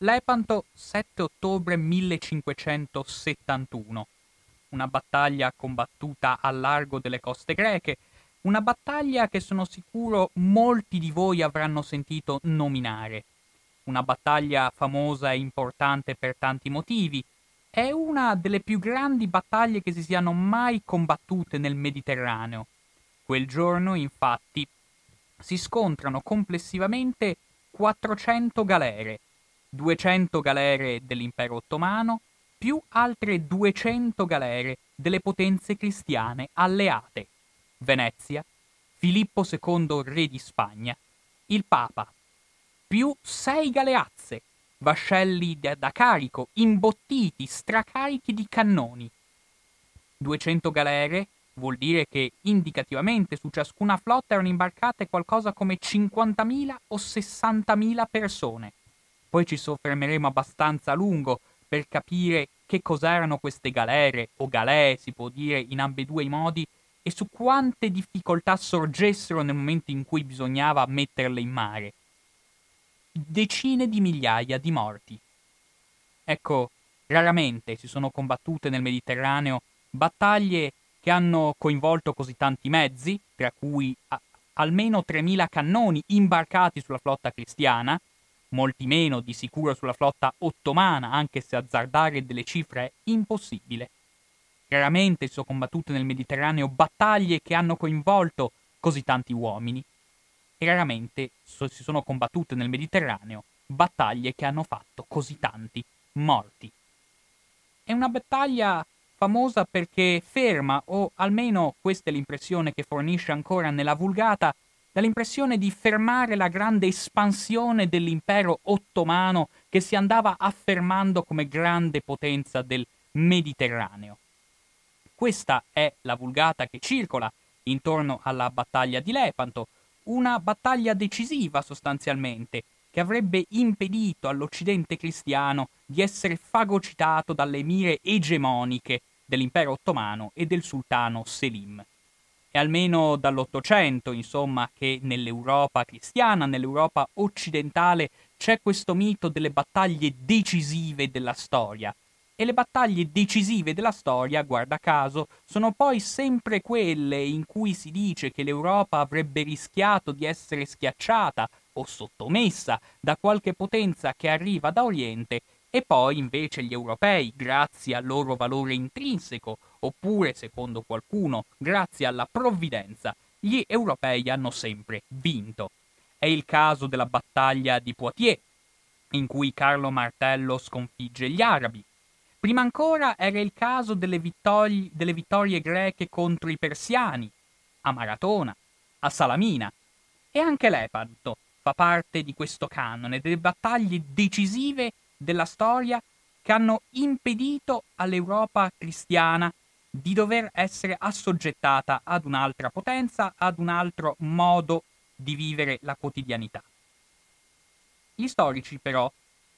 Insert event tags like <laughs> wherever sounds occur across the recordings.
Lepanto 7 ottobre 1571. Una battaglia combattuta a largo delle coste greche, una battaglia che sono sicuro molti di voi avranno sentito nominare. Una battaglia famosa e importante per tanti motivi. È una delle più grandi battaglie che si siano mai combattute nel Mediterraneo. Quel giorno, infatti, si scontrano complessivamente 400 galere, 200 galere dell'impero ottomano, più altre 200 galere delle potenze cristiane alleate. Venezia, Filippo II re di Spagna, il Papa, più sei galeazze, vascelli da, carico, imbottiti, stracarichi di cannoni. 200 galere vuol dire che indicativamente su ciascuna flotta erano imbarcate qualcosa come 50.000 o 60.000 persone. Poi ci soffermeremo abbastanza a lungo per capire che cos'erano queste galere, o galee si può dire in ambedue i modi, e su quante difficoltà sorgessero nel momento in cui bisognava metterle in mare. Decine di migliaia di morti. Ecco, raramente si sono combattute nel Mediterraneo battaglie che hanno coinvolto così tanti mezzi, tra cui almeno 3.000 cannoni imbarcati sulla flotta cristiana, molti meno di sicuro sulla flotta ottomana, anche se azzardare delle cifre è impossibile. Raramente si sono combattute nel Mediterraneo battaglie che hanno coinvolto così tanti uomini e raramente si sono combattute nel Mediterraneo battaglie che hanno fatto così tanti morti. È una battaglia famosa perché ferma, o almeno questa è l'impressione che fornisce ancora nella vulgata, dall'impressione di fermare la grande espansione dell'impero ottomano che si andava affermando come grande potenza del Mediterraneo. Questa è la vulgata che circola intorno alla battaglia di Lepanto, una battaglia decisiva sostanzialmente, che avrebbe impedito all'Occidente cristiano di essere fagocitato dalle mire egemoniche dell'impero ottomano e del sultano Selim è almeno dall'Ottocento, insomma, che nell'Europa cristiana, nell'Europa occidentale, c'è questo mito delle battaglie decisive della storia. E le battaglie decisive della storia, guarda caso, sono poi sempre quelle in cui si dice che l'Europa avrebbe rischiato di essere schiacciata o sottomessa da qualche potenza che arriva da Oriente e poi invece gli europei, grazie al loro valore intrinseco, oppure, secondo qualcuno, grazie alla provvidenza, gli europei hanno sempre vinto. È il caso della battaglia di Poitiers, in cui Carlo Martello sconfigge gli arabi. Prima ancora era il caso delle, vittori- delle vittorie greche contro i persiani, a Maratona, a Salamina. E anche Lepanto fa parte di questo canone delle battaglie decisive della storia che hanno impedito all'Europa cristiana di dover essere assoggettata ad un'altra potenza, ad un altro modo di vivere la quotidianità. Gli storici però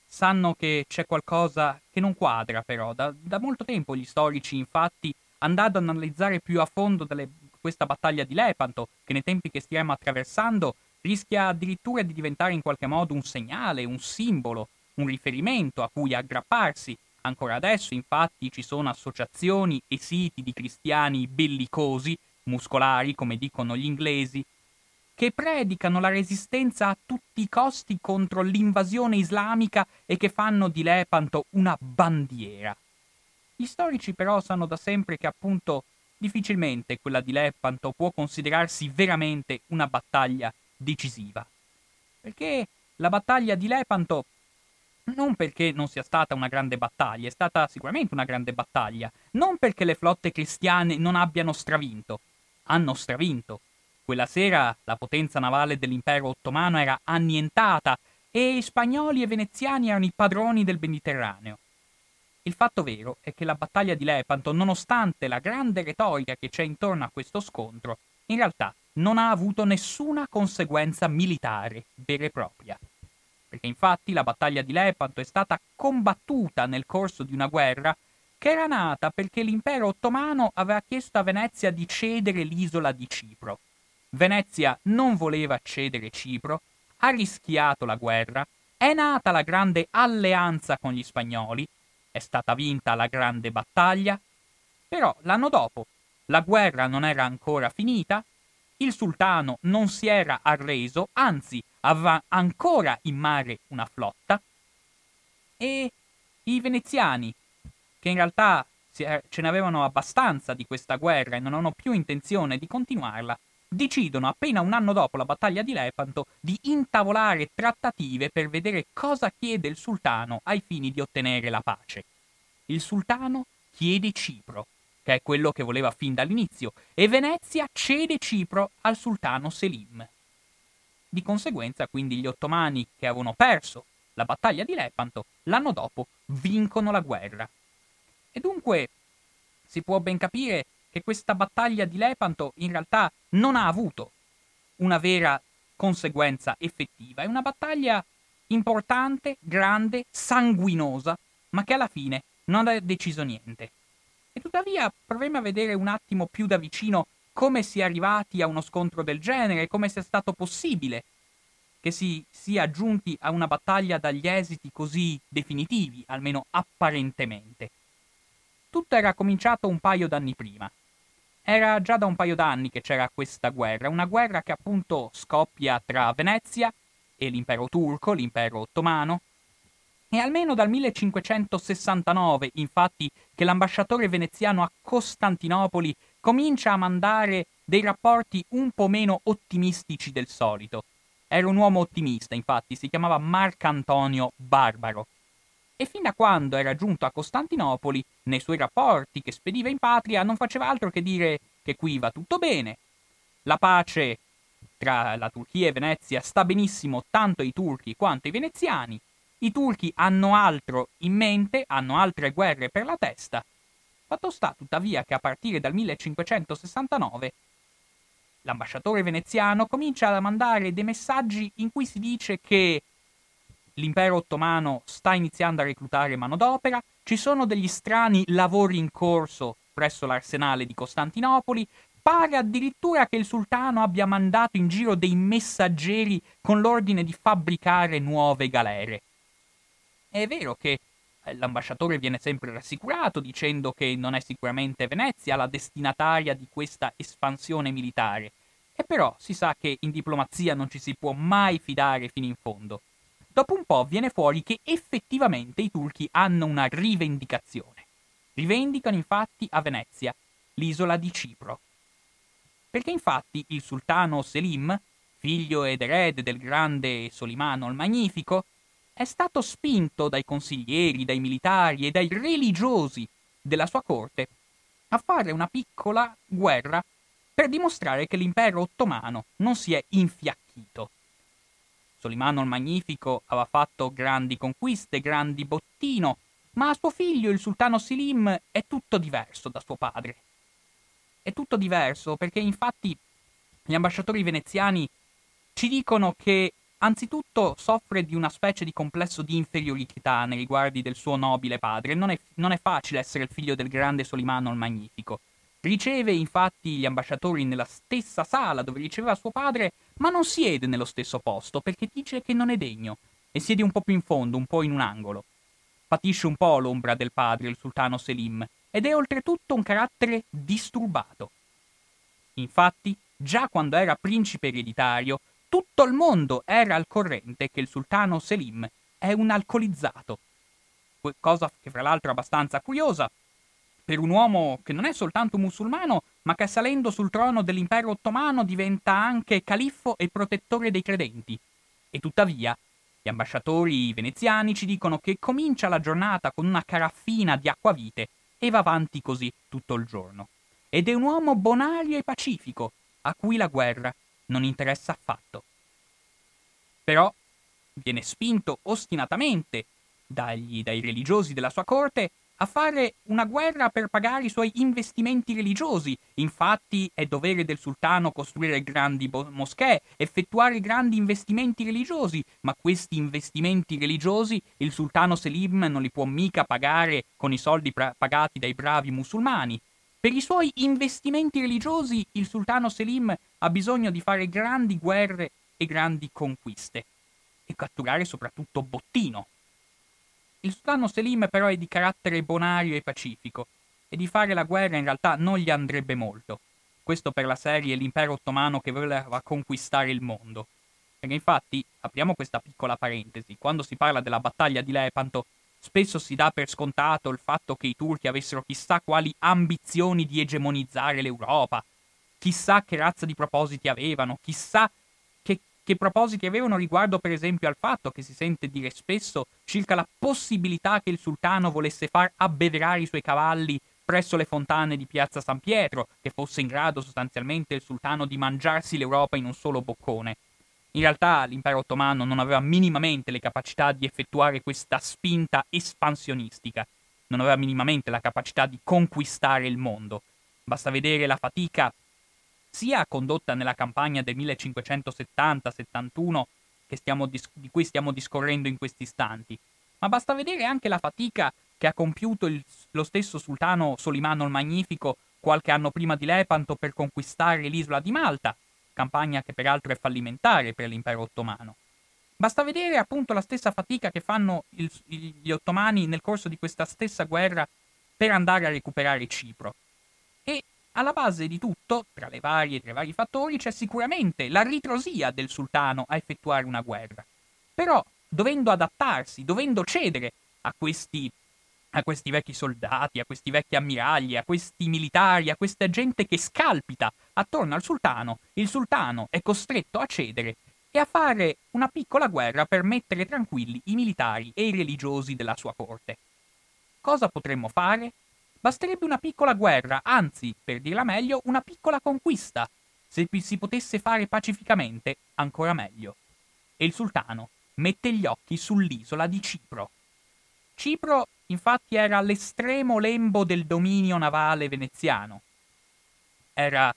sanno che c'è qualcosa che non quadra però, da, da molto tempo gli storici infatti andando ad analizzare più a fondo delle, questa battaglia di Lepanto, che nei tempi che stiamo attraversando rischia addirittura di diventare in qualche modo un segnale, un simbolo un riferimento a cui aggrapparsi. Ancora adesso infatti ci sono associazioni e siti di cristiani bellicosi, muscolari come dicono gli inglesi, che predicano la resistenza a tutti i costi contro l'invasione islamica e che fanno di Lepanto una bandiera. Gli storici però sanno da sempre che appunto difficilmente quella di Lepanto può considerarsi veramente una battaglia decisiva. Perché la battaglia di Lepanto non perché non sia stata una grande battaglia, è stata sicuramente una grande battaglia, non perché le flotte cristiane non abbiano stravinto, hanno stravinto. Quella sera la potenza navale dell'impero ottomano era annientata e i spagnoli e veneziani erano i padroni del Mediterraneo. Il fatto vero è che la battaglia di Lepanto, nonostante la grande retorica che c'è intorno a questo scontro, in realtà non ha avuto nessuna conseguenza militare vera e propria perché infatti la battaglia di Lepanto è stata combattuta nel corso di una guerra che era nata perché l'impero ottomano aveva chiesto a Venezia di cedere l'isola di Cipro. Venezia non voleva cedere Cipro, ha rischiato la guerra è nata la grande alleanza con gli spagnoli, è stata vinta la grande battaglia, però l'anno dopo la guerra non era ancora finita, il sultano non si era arreso, anzi aveva ancora in mare una flotta, e i veneziani, che in realtà ce ne avevano abbastanza di questa guerra e non hanno più intenzione di continuarla, decidono appena un anno dopo la battaglia di Lepanto di intavolare trattative per vedere cosa chiede il sultano ai fini di ottenere la pace. Il sultano chiede Cipro, che è quello che voleva fin dall'inizio, e Venezia cede Cipro al sultano Selim. Di conseguenza, quindi, gli ottomani che avevano perso la battaglia di Lepanto, l'anno dopo vincono la guerra. E dunque si può ben capire che questa battaglia di Lepanto in realtà non ha avuto una vera conseguenza effettiva. È una battaglia importante, grande, sanguinosa, ma che alla fine non ha deciso niente. E tuttavia proviamo a vedere un attimo più da vicino come si è arrivati a uno scontro del genere, come sia stato possibile che si sia giunti a una battaglia dagli esiti così definitivi, almeno apparentemente. Tutto era cominciato un paio d'anni prima. Era già da un paio d'anni che c'era questa guerra, una guerra che appunto scoppia tra Venezia e l'impero turco, l'impero ottomano, è almeno dal 1569, infatti, che l'ambasciatore veneziano a Costantinopoli comincia a mandare dei rapporti un po' meno ottimistici del solito. Era un uomo ottimista, infatti, si chiamava Marcantonio Barbaro. E fin da quando era giunto a Costantinopoli, nei suoi rapporti che spediva in patria, non faceva altro che dire che qui va tutto bene. La pace tra la Turchia e Venezia sta benissimo tanto ai turchi quanto ai veneziani, i turchi hanno altro in mente, hanno altre guerre per la testa. Fatto sta, tuttavia, che a partire dal 1569 l'ambasciatore veneziano comincia a mandare dei messaggi in cui si dice che l'impero ottomano sta iniziando a reclutare manodopera, ci sono degli strani lavori in corso presso l'arsenale di Costantinopoli, pare addirittura che il sultano abbia mandato in giro dei messaggeri con l'ordine di fabbricare nuove galere. È vero che l'ambasciatore viene sempre rassicurato dicendo che non è sicuramente Venezia la destinataria di questa espansione militare, e però si sa che in diplomazia non ci si può mai fidare fino in fondo. Dopo un po' viene fuori che effettivamente i turchi hanno una rivendicazione. Rivendicano infatti a Venezia l'isola di Cipro. Perché infatti il sultano Selim, figlio ed erede del grande Solimano il Magnifico, è stato spinto dai consiglieri, dai militari e dai religiosi della sua corte a fare una piccola guerra per dimostrare che l'impero ottomano non si è infiacchito. Solimano il Magnifico aveva fatto grandi conquiste, grandi bottino, ma a suo figlio, il sultano Selim, è tutto diverso da suo padre. È tutto diverso perché infatti gli ambasciatori veneziani ci dicono che Anzitutto soffre di una specie di complesso di inferiorità nei riguardi del suo nobile padre. Non è, non è facile essere il figlio del grande Solimano il Magnifico. Riceve infatti gli ambasciatori nella stessa sala dove riceveva suo padre, ma non siede nello stesso posto perché dice che non è degno e siede un po' più in fondo, un po' in un angolo. Patisce un po' l'ombra del padre, il sultano Selim, ed è oltretutto un carattere disturbato. Infatti, già quando era principe ereditario, tutto il mondo era al corrente che il sultano Selim è un alcolizzato. Cosa che fra l'altro è abbastanza curiosa per un uomo che non è soltanto musulmano, ma che salendo sul trono dell'impero ottomano diventa anche califfo e protettore dei credenti. E tuttavia, gli ambasciatori veneziani ci dicono che comincia la giornata con una caraffina di acquavite e va avanti così tutto il giorno. Ed è un uomo bonario e pacifico, a cui la guerra non interessa affatto. Però viene spinto ostinatamente dagli, dai religiosi della sua corte a fare una guerra per pagare i suoi investimenti religiosi. Infatti è dovere del sultano costruire grandi bo- moschee, effettuare grandi investimenti religiosi, ma questi investimenti religiosi il sultano Selim non li può mica pagare con i soldi pra- pagati dai bravi musulmani. Per i suoi investimenti religiosi il sultano Selim ha bisogno di fare grandi guerre e grandi conquiste. e catturare soprattutto bottino. Il sultano Selim però è di carattere bonario e pacifico, e di fare la guerra in realtà non gli andrebbe molto. Questo per la serie l'impero ottomano che voleva conquistare il mondo. Perché infatti, apriamo questa piccola parentesi, quando si parla della battaglia di Lepanto, spesso si dà per scontato il fatto che i turchi avessero chissà quali ambizioni di egemonizzare l'Europa, chissà che razza di propositi avevano, chissà che, che propositi avevano riguardo per esempio al fatto che si sente dire spesso circa la possibilità che il sultano volesse far abbeverare i suoi cavalli presso le fontane di Piazza San Pietro, che fosse in grado sostanzialmente il sultano di mangiarsi l'Europa in un solo boccone. In realtà l'impero ottomano non aveva minimamente le capacità di effettuare questa spinta espansionistica, non aveva minimamente la capacità di conquistare il mondo. Basta vedere la fatica sia condotta nella campagna del 1570-71 di cui stiamo discorrendo in questi istanti, ma basta vedere anche la fatica che ha compiuto il, lo stesso sultano Solimano il Magnifico qualche anno prima di Lepanto per conquistare l'isola di Malta, campagna che peraltro è fallimentare per l'impero ottomano. Basta vedere appunto la stessa fatica che fanno il, gli ottomani nel corso di questa stessa guerra per andare a recuperare Cipro. E alla base di tutto, tra, varie, tra i vari fattori, c'è sicuramente la ritrosia del sultano a effettuare una guerra. Però, dovendo adattarsi, dovendo cedere a questi a questi vecchi soldati, a questi vecchi ammiragli, a questi militari, a questa gente che scalpita attorno al sultano, il sultano è costretto a cedere e a fare una piccola guerra per mettere tranquilli i militari e i religiosi della sua corte. Cosa potremmo fare? Basterebbe una piccola guerra, anzi, per dirla meglio, una piccola conquista. Se si potesse fare pacificamente, ancora meglio. E il sultano mette gli occhi sull'isola di Cipro. Cipro infatti era all'estremo lembo del dominio navale veneziano. Era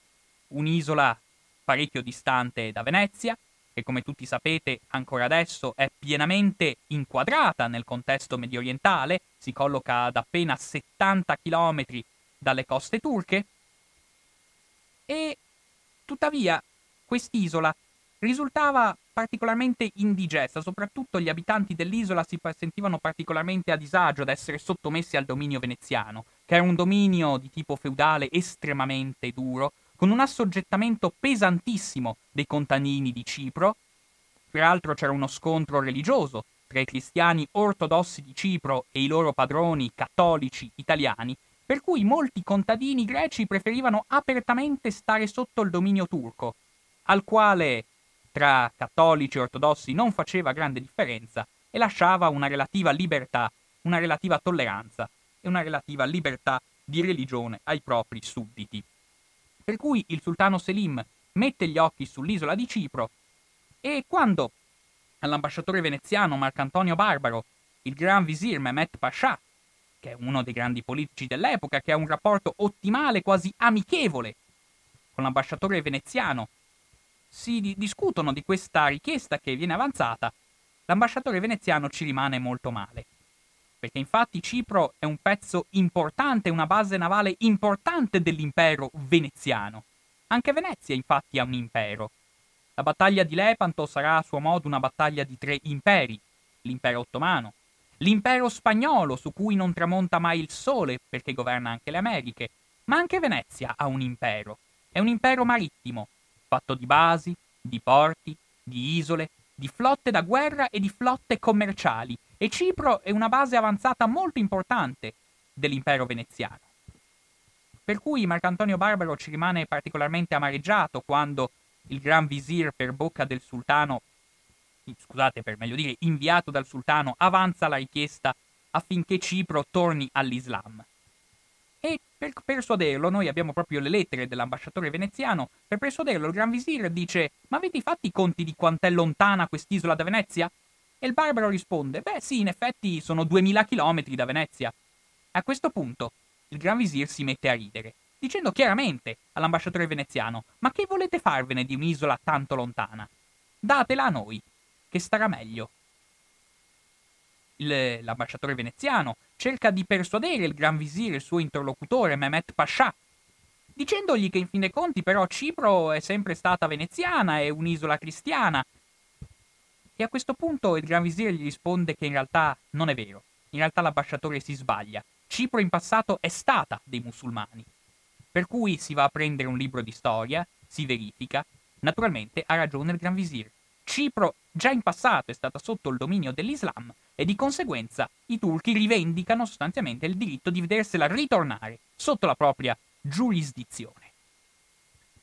un'isola parecchio distante da Venezia, che come tutti sapete ancora adesso è pienamente inquadrata nel contesto mediorientale, si colloca ad appena 70 km dalle coste turche, e tuttavia quest'isola risultava particolarmente indigesta, soprattutto gli abitanti dell'isola si sentivano particolarmente a disagio ad essere sottomessi al dominio veneziano, che era un dominio di tipo feudale estremamente duro, con un assoggettamento pesantissimo dei contadini di Cipro. Peraltro c'era uno scontro religioso tra i cristiani ortodossi di Cipro e i loro padroni cattolici italiani, per cui molti contadini greci preferivano apertamente stare sotto il dominio turco, al quale tra cattolici e ortodossi non faceva grande differenza e lasciava una relativa libertà, una relativa tolleranza e una relativa libertà di religione ai propri sudditi. Per cui il sultano Selim mette gli occhi sull'isola di Cipro e quando all'ambasciatore veneziano Marcantonio Barbaro, il gran visir Mehmet Pascià, che è uno dei grandi politici dell'epoca, che ha un rapporto ottimale, quasi amichevole con l'ambasciatore veneziano si di- discutono di questa richiesta che viene avanzata, l'ambasciatore veneziano ci rimane molto male. Perché infatti Cipro è un pezzo importante, una base navale importante dell'impero veneziano. Anche Venezia infatti ha un impero. La battaglia di Lepanto sarà a suo modo una battaglia di tre imperi, l'impero ottomano, l'impero spagnolo su cui non tramonta mai il sole perché governa anche le Americhe, ma anche Venezia ha un impero. È un impero marittimo, fatto di basi, di porti, di isole, di flotte da guerra e di flotte commerciali, e Cipro è una base avanzata molto importante dell'impero veneziano. Per cui Marcantonio Barbaro ci rimane particolarmente amareggiato quando il gran visir per bocca del sultano, scusate per meglio dire, inviato dal sultano, avanza la richiesta affinché Cipro torni all'Islam. Per persuaderlo, noi abbiamo proprio le lettere dell'ambasciatore veneziano, per persuaderlo il Gran Visir dice «Ma avete fatti i conti di quant'è lontana quest'isola da Venezia?» E il barbaro risponde «Beh sì, in effetti sono duemila chilometri da Venezia». A questo punto il Gran Visir si mette a ridere, dicendo chiaramente all'ambasciatore veneziano «Ma che volete farvene di un'isola tanto lontana? Datela a noi, che starà meglio» il, l'ambasciatore veneziano cerca di persuadere il Gran Visir, il suo interlocutore Mehmet Pascià, dicendogli che in fin dei conti però Cipro è sempre stata veneziana, è un'isola cristiana, E a questo punto il Gran Visir gli risponde che in realtà non è vero. In realtà l'ambasciatore si sbaglia. Cipro in passato è stata dei musulmani. Per cui si va a prendere un libro di storia, si verifica. Naturalmente ha ragione il Gran Visir. Cipro già in passato è stata sotto il dominio dell'Islam e di conseguenza i turchi rivendicano sostanzialmente il diritto di vedersela ritornare sotto la propria giurisdizione.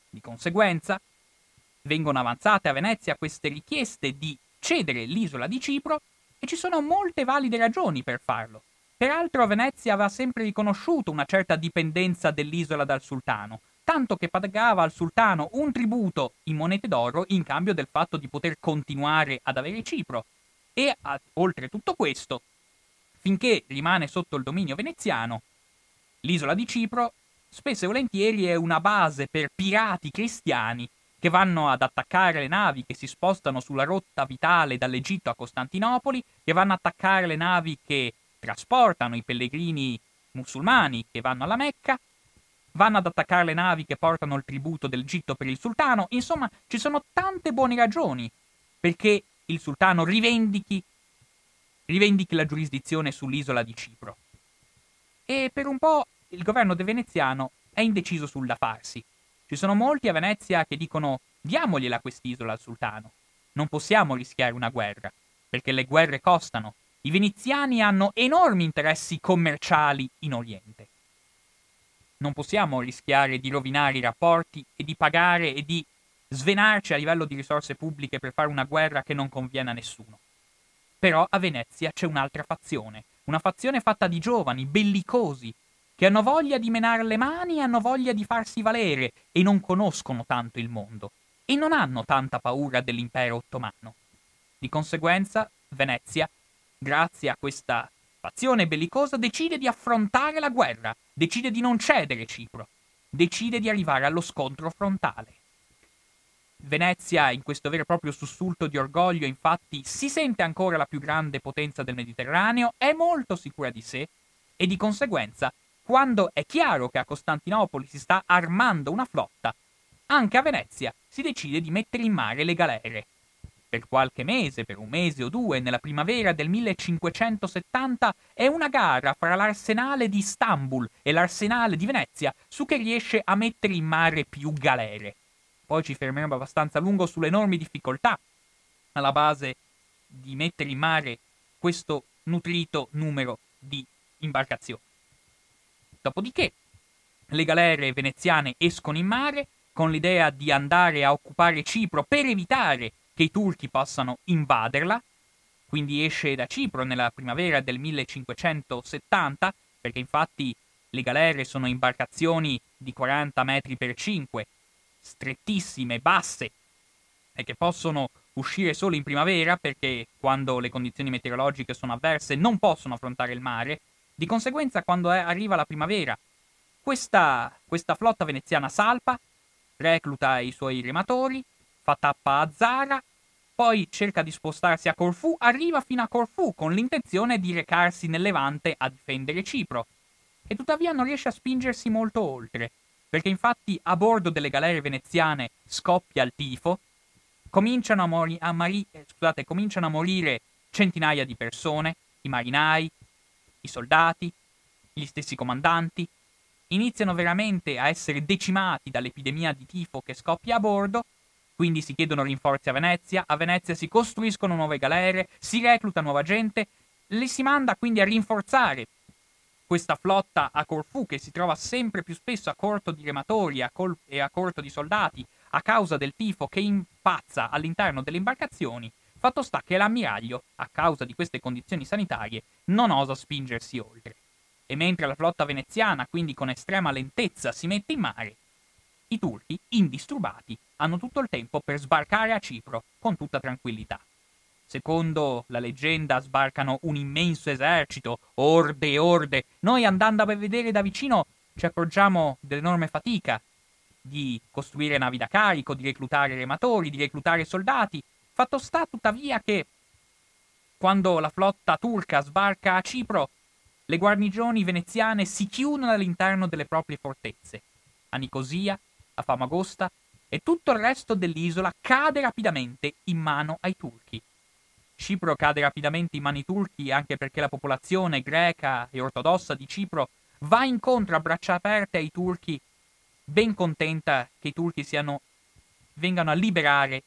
Di conseguenza vengono avanzate a Venezia queste richieste di cedere l'isola di Cipro e ci sono molte valide ragioni per farlo. Peraltro Venezia aveva sempre riconosciuto una certa dipendenza dell'isola dal sultano, tanto che pagava al sultano un tributo in monete d'oro in cambio del fatto di poter continuare ad avere Cipro. E a, oltre tutto questo, finché rimane sotto il dominio veneziano, l'isola di Cipro spesso e volentieri è una base per pirati cristiani che vanno ad attaccare le navi che si spostano sulla rotta vitale dall'Egitto a Costantinopoli, che vanno ad attaccare le navi che trasportano i pellegrini musulmani che vanno alla Mecca, vanno ad attaccare le navi che portano il tributo dell'Egitto per il sultano, insomma ci sono tante buone ragioni perché il sultano rivendichi, rivendichi la giurisdizione sull'isola di Cipro. E per un po' il governo de veneziano è indeciso sul da farsi. Ci sono molti a Venezia che dicono diamogliela quest'isola al sultano. Non possiamo rischiare una guerra, perché le guerre costano. I veneziani hanno enormi interessi commerciali in Oriente. Non possiamo rischiare di rovinare i rapporti e di pagare e di svenarci a livello di risorse pubbliche per fare una guerra che non conviene a nessuno. Però a Venezia c'è un'altra fazione, una fazione fatta di giovani, bellicosi, che hanno voglia di menare le mani e hanno voglia di farsi valere e non conoscono tanto il mondo e non hanno tanta paura dell'impero ottomano. Di conseguenza, Venezia, grazie a questa fazione bellicosa, decide di affrontare la guerra, decide di non cedere Cipro, decide di arrivare allo scontro frontale. Venezia, in questo vero e proprio sussulto di orgoglio, infatti, si sente ancora la più grande potenza del Mediterraneo, è molto sicura di sé e di conseguenza quando è chiaro che a Costantinopoli si sta armando una flotta, anche a Venezia si decide di mettere in mare le galere. Per qualche mese, per un mese o due, nella primavera del 1570, è una gara fra l'arsenale di Istanbul e l'arsenale di Venezia su chi riesce a mettere in mare più galere. Poi ci fermeremo abbastanza a lungo sulle enormi difficoltà alla base di mettere in mare questo nutrito numero di imbarcazioni. Dopodiché le galere veneziane escono in mare con l'idea di andare a occupare Cipro per evitare che i turchi possano invaderla, quindi esce da Cipro nella primavera del 1570, perché infatti le galere sono imbarcazioni di 40 metri per 5, strettissime, basse, e che possono uscire solo in primavera perché quando le condizioni meteorologiche sono avverse non possono affrontare il mare. Di conseguenza, quando è, arriva la primavera, questa, questa flotta veneziana salpa, recluta i suoi rematori, fa tappa a Zara, poi cerca di spostarsi a Corfù, arriva fino a Corfù con l'intenzione di recarsi nel Levante a difendere Cipro. E tuttavia non riesce a spingersi molto oltre, perché infatti a bordo delle galere veneziane scoppia il tifo, cominciano a, mori- a, mari- eh, scusate, cominciano a morire centinaia di persone, i marinai, i soldati, gli stessi comandanti, iniziano veramente a essere decimati dall'epidemia di tifo che scoppia a bordo, quindi si chiedono rinforzi a Venezia, a Venezia si costruiscono nuove galere, si recluta nuova gente, le si manda quindi a rinforzare questa flotta a Corfù che si trova sempre più spesso a corto di rematori a col- e a corto di soldati a causa del tifo che impazza all'interno delle imbarcazioni Fatto sta che l'ammiraglio, a causa di queste condizioni sanitarie, non osa spingersi oltre. E mentre la flotta veneziana, quindi con estrema lentezza, si mette in mare, i turchi, indisturbati, hanno tutto il tempo per sbarcare a Cipro con tutta tranquillità. Secondo la leggenda sbarcano un immenso esercito, orde e orde. Noi andando a vedere da vicino ci accorgiamo dell'enorme fatica di costruire navi da carico, di reclutare rematori, di reclutare soldati, Fatto sta tuttavia che quando la flotta turca sbarca a Cipro, le guarnigioni veneziane si chiudono all'interno delle proprie fortezze. A Nicosia, a Famagosta e tutto il resto dell'isola cade rapidamente in mano ai turchi. Cipro cade rapidamente in mani turchi anche perché la popolazione greca e ortodossa di Cipro va incontro a braccia aperte ai turchi, ben contenta che i turchi siano, vengano a liberare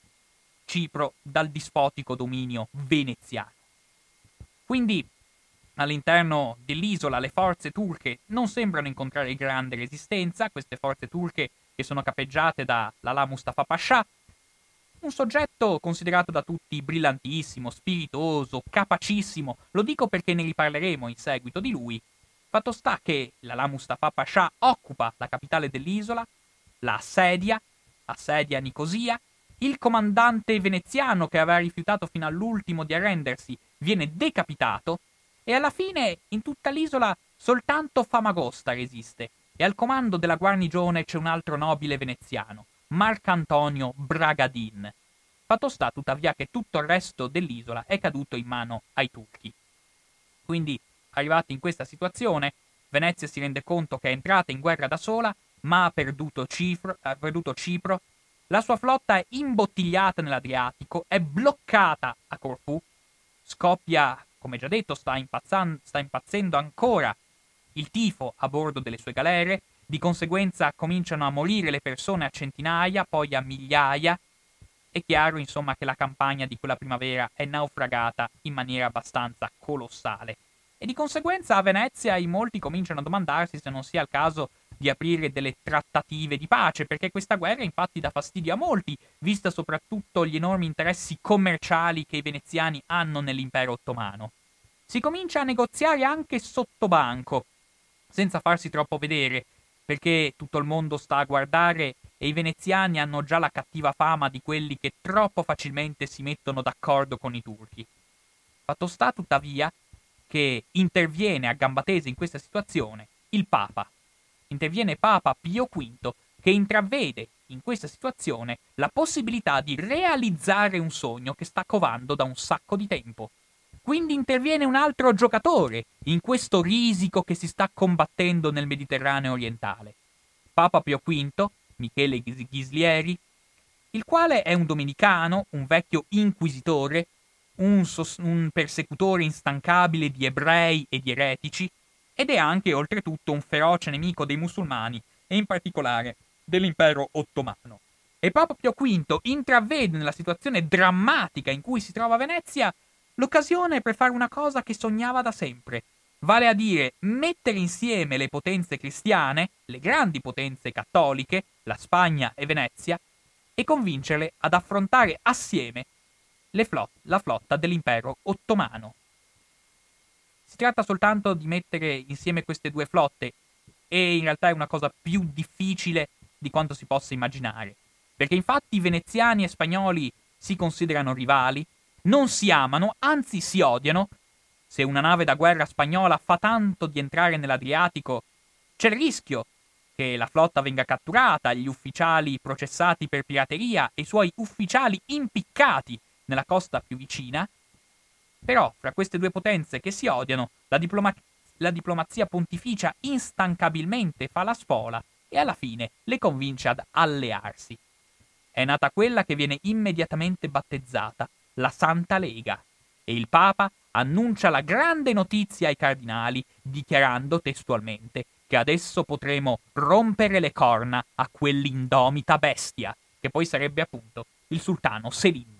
Cipro dal dispotico dominio veneziano. Quindi all'interno dell'isola le forze turche non sembrano incontrare grande resistenza, queste forze turche che sono capeggiate da Lala Mustafa Pasha, un soggetto considerato da tutti brillantissimo, spiritoso, capacissimo, lo dico perché ne riparleremo in seguito di lui. Fatto sta che Lala Mustafa Pasha occupa la capitale dell'isola, la assedia, assedia Nicosia, il comandante veneziano che aveva rifiutato fino all'ultimo di arrendersi viene decapitato e alla fine in tutta l'isola soltanto Famagosta resiste e al comando della guarnigione c'è un altro nobile veneziano, Marcantonio Bragadin. Fatto sta tuttavia che tutto il resto dell'isola è caduto in mano ai turchi. Quindi, arrivati in questa situazione, Venezia si rende conto che è entrata in guerra da sola, ma ha perduto, Cifro, ha perduto Cipro, la sua flotta è imbottigliata nell'Adriatico, è bloccata a Corfù, scoppia, come già detto, sta, sta impazzendo ancora il tifo a bordo delle sue galere, di conseguenza cominciano a morire le persone a centinaia, poi a migliaia. È chiaro, insomma, che la campagna di quella primavera è naufragata in maniera abbastanza colossale. E di conseguenza a Venezia in molti cominciano a domandarsi se non sia il caso di aprire delle trattative di pace, perché questa guerra infatti dà fastidio a molti, vista soprattutto gli enormi interessi commerciali che i veneziani hanno nell'impero ottomano. Si comincia a negoziare anche sotto banco, senza farsi troppo vedere, perché tutto il mondo sta a guardare e i veneziani hanno già la cattiva fama di quelli che troppo facilmente si mettono d'accordo con i turchi. Fatto sta, tuttavia, che interviene a gamba tesa in questa situazione il Papa. Interviene Papa Pio V che intravede in questa situazione la possibilità di realizzare un sogno che sta covando da un sacco di tempo. Quindi interviene un altro giocatore in questo risico che si sta combattendo nel Mediterraneo orientale. Papa Pio V, Michele Ghislieri, il quale è un domenicano, un vecchio inquisitore, un, sos- un persecutore instancabile di ebrei e di eretici, ed è anche oltretutto un feroce nemico dei musulmani e in particolare dell'impero ottomano. E Papa Pio V intravede nella situazione drammatica in cui si trova Venezia l'occasione per fare una cosa che sognava da sempre, vale a dire mettere insieme le potenze cristiane, le grandi potenze cattoliche, la Spagna e Venezia, e convincerle ad affrontare assieme flot- la flotta dell'impero ottomano. Si tratta soltanto di mettere insieme queste due flotte e in realtà è una cosa più difficile di quanto si possa immaginare, perché infatti veneziani e spagnoli si considerano rivali, non si amano, anzi si odiano. Se una nave da guerra spagnola fa tanto di entrare nell'Adriatico, c'è il rischio che la flotta venga catturata, gli ufficiali processati per pirateria e i suoi ufficiali impiccati nella costa più vicina. Però, fra queste due potenze che si odiano, la, diploma- la diplomazia pontificia instancabilmente fa la spola e alla fine le convince ad allearsi. È nata quella che viene immediatamente battezzata la Santa Lega e il Papa annuncia la grande notizia ai cardinali dichiarando testualmente che adesso potremo rompere le corna a quell'indomita bestia, che poi sarebbe appunto il sultano Selim.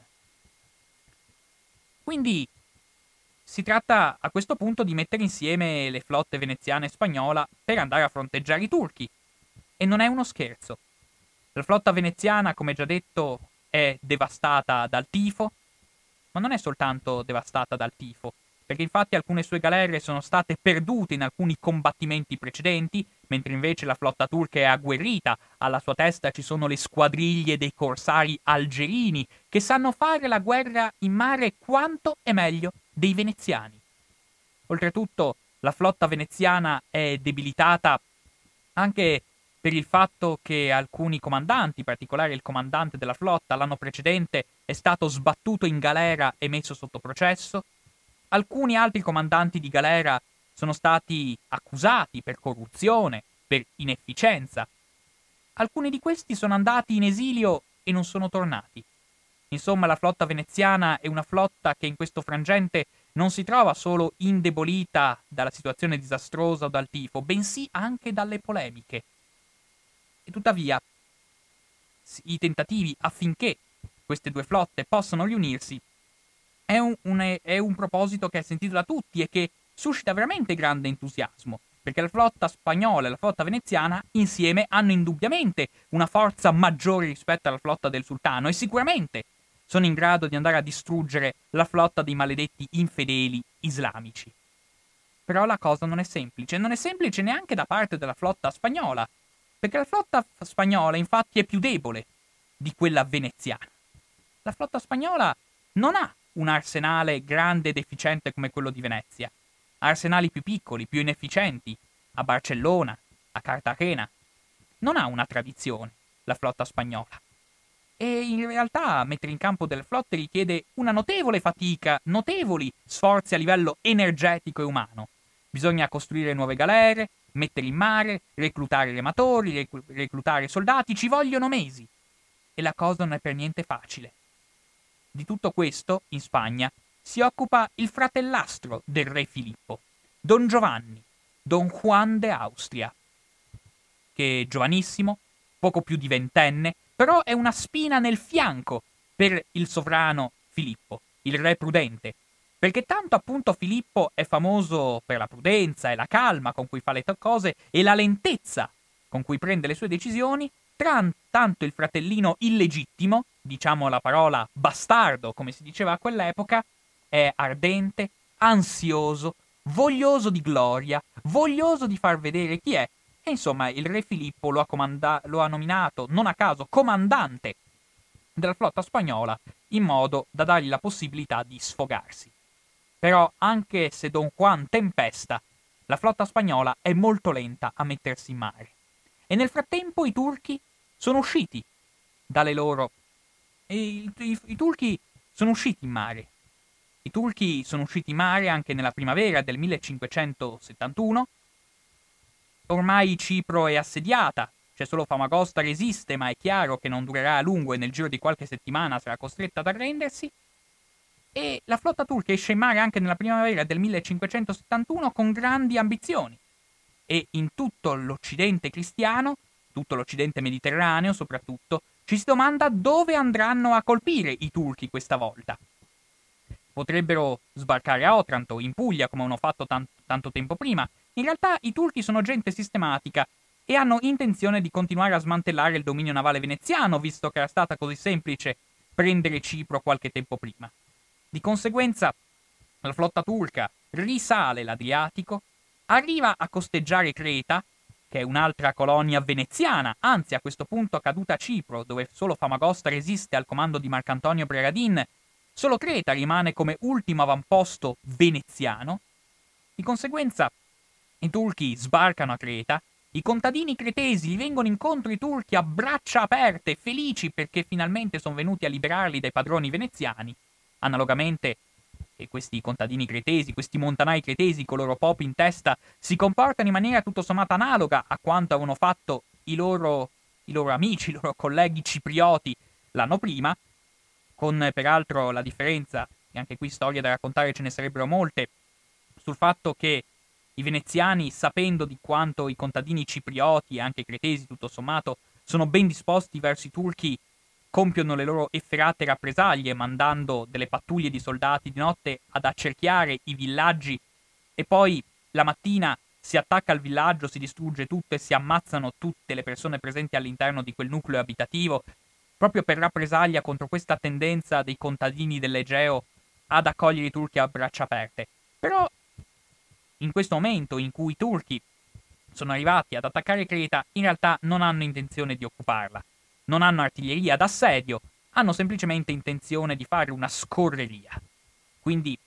Quindi si tratta a questo punto di mettere insieme le flotte veneziana e spagnola per andare a fronteggiare i turchi. E non è uno scherzo. La flotta veneziana, come già detto, è devastata dal tifo, ma non è soltanto devastata dal tifo, perché infatti alcune sue galere sono state perdute in alcuni combattimenti precedenti, mentre invece la flotta turca è agguerrita, alla sua testa ci sono le squadriglie dei corsari algerini, che sanno fare la guerra in mare quanto e meglio dei veneziani. Oltretutto, la flotta veneziana è debilitata anche per il fatto che alcuni comandanti, in particolare il comandante della flotta l'anno precedente, è stato sbattuto in galera e messo sotto processo. Alcuni altri comandanti di galera sono stati accusati per corruzione, per inefficienza. Alcuni di questi sono andati in esilio e non sono tornati. Insomma, la flotta veneziana è una flotta che in questo frangente non si trova solo indebolita dalla situazione disastrosa o dal tifo, bensì anche dalle polemiche. E tuttavia, i tentativi affinché queste due flotte possano riunirsi è un, un, è un proposito che è sentito da tutti e che suscita veramente grande entusiasmo, perché la flotta spagnola e la flotta veneziana insieme hanno indubbiamente una forza maggiore rispetto alla flotta del sultano e sicuramente sono in grado di andare a distruggere la flotta dei maledetti infedeli islamici. Però la cosa non è semplice, non è semplice neanche da parte della flotta spagnola, perché la flotta spagnola infatti è più debole di quella veneziana. La flotta spagnola non ha un arsenale grande ed efficiente come quello di Venezia, ha arsenali più piccoli, più inefficienti, a Barcellona, a Cartagena. Non ha una tradizione, la flotta spagnola. E in realtà mettere in campo delle flotte richiede una notevole fatica, notevoli sforzi a livello energetico e umano. Bisogna costruire nuove galere, mettere in mare, reclutare rematori, reclutare soldati, ci vogliono mesi. E la cosa non è per niente facile. Di tutto questo, in Spagna, si occupa il fratellastro del re Filippo, Don Giovanni, Don Juan de Austria, che giovanissimo, poco più di ventenne, però è una spina nel fianco per il sovrano Filippo, il re prudente, perché tanto appunto Filippo è famoso per la prudenza e la calma con cui fa le cose e la lentezza con cui prende le sue decisioni, tanto il fratellino illegittimo, diciamo la parola bastardo, come si diceva a quell'epoca, è ardente, ansioso, voglioso di gloria, voglioso di far vedere chi è e insomma, il re Filippo lo ha, comanda- lo ha nominato, non a caso, comandante della flotta spagnola, in modo da dargli la possibilità di sfogarsi. Però, anche se Don Juan tempesta, la flotta spagnola è molto lenta a mettersi in mare. E nel frattempo i turchi sono usciti dalle loro... I, i, i turchi sono usciti in mare. I turchi sono usciti in mare anche nella primavera del 1571 Ormai Cipro è assediata, c'è solo Famagosta resiste, ma è chiaro che non durerà a lungo e nel giro di qualche settimana sarà costretta ad arrendersi. E la flotta turca esce in mare anche nella primavera del 1571 con grandi ambizioni. E in tutto l'Occidente cristiano, tutto l'Occidente mediterraneo soprattutto, ci si domanda dove andranno a colpire i turchi questa volta. Potrebbero sbarcare a Otranto, in Puglia, come hanno fatto tanto, tanto tempo prima, in realtà i turchi sono gente sistematica e hanno intenzione di continuare a smantellare il dominio navale veneziano, visto che era stata così semplice prendere Cipro qualche tempo prima. Di conseguenza, la flotta turca risale l'Adriatico, arriva a costeggiare Creta, che è un'altra colonia veneziana, anzi a questo punto caduta Cipro, dove solo Famagosta resiste al comando di Marcantonio Bregadin, solo Creta rimane come ultimo avamposto veneziano. Di conseguenza, i turchi sbarcano a Creta, i contadini cretesi gli vengono incontro i turchi a braccia aperte, felici perché finalmente sono venuti a liberarli dai padroni veneziani. Analogamente, questi contadini cretesi, questi montanai cretesi con i loro popi in testa, si comportano in maniera tutto sommato analoga a quanto avevano fatto i loro, i loro amici, <laughs> i loro colleghi ciprioti l'anno prima, con peraltro la differenza, e anche qui storie da raccontare ce ne sarebbero molte, sul fatto che i veneziani, sapendo di quanto i contadini ciprioti e anche i cretesi, tutto sommato, sono ben disposti verso i turchi, compiono le loro efferate rappresaglie, mandando delle pattuglie di soldati di notte ad accerchiare i villaggi e poi la mattina si attacca al villaggio, si distrugge tutto e si ammazzano tutte le persone presenti all'interno di quel nucleo abitativo, proprio per rappresaglia contro questa tendenza dei contadini dell'Egeo ad accogliere i turchi a braccia aperte. Però in questo momento in cui i turchi sono arrivati ad attaccare Creta, in realtà non hanno intenzione di occuparla. Non hanno artiglieria d'assedio, hanno semplicemente intenzione di fare una scorreria. Quindi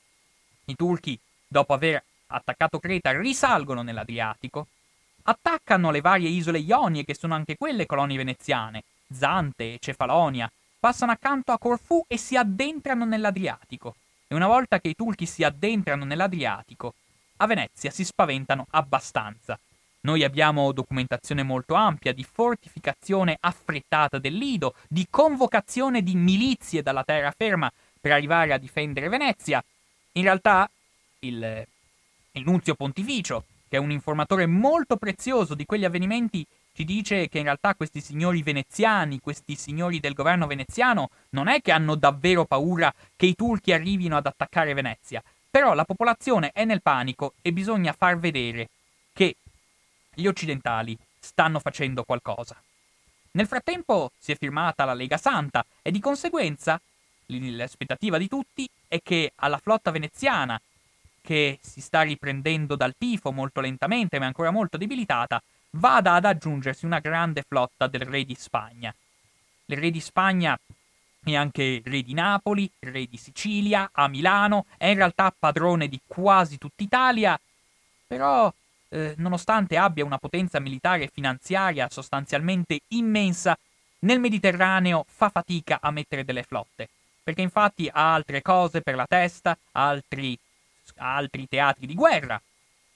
i turchi, dopo aver attaccato Creta, risalgono nell'Adriatico, attaccano le varie isole ionie, che sono anche quelle colonie veneziane, Zante e Cefalonia, passano accanto a Corfù e si addentrano nell'Adriatico. E una volta che i turchi si addentrano nell'Adriatico, a Venezia si spaventano abbastanza. Noi abbiamo documentazione molto ampia di fortificazione affrettata del Lido, di convocazione di milizie dalla terraferma per arrivare a difendere Venezia. In realtà il, il nunzio pontificio, che è un informatore molto prezioso di quegli avvenimenti, ci dice che in realtà questi signori veneziani, questi signori del governo veneziano, non è che hanno davvero paura che i turchi arrivino ad attaccare Venezia, però la popolazione è nel panico e bisogna far vedere gli occidentali stanno facendo qualcosa. Nel frattempo si è firmata la Lega Santa e di conseguenza l'aspettativa di tutti è che alla flotta veneziana, che si sta riprendendo dal tifo molto lentamente ma ancora molto debilitata, vada ad aggiungersi una grande flotta del re di Spagna. Il re di Spagna è anche re di Napoli, re di Sicilia, a Milano, è in realtà padrone di quasi tutta Italia, però eh, nonostante abbia una potenza militare e finanziaria sostanzialmente immensa, nel Mediterraneo fa fatica a mettere delle flotte, perché infatti ha altre cose per la testa, altri, altri teatri di guerra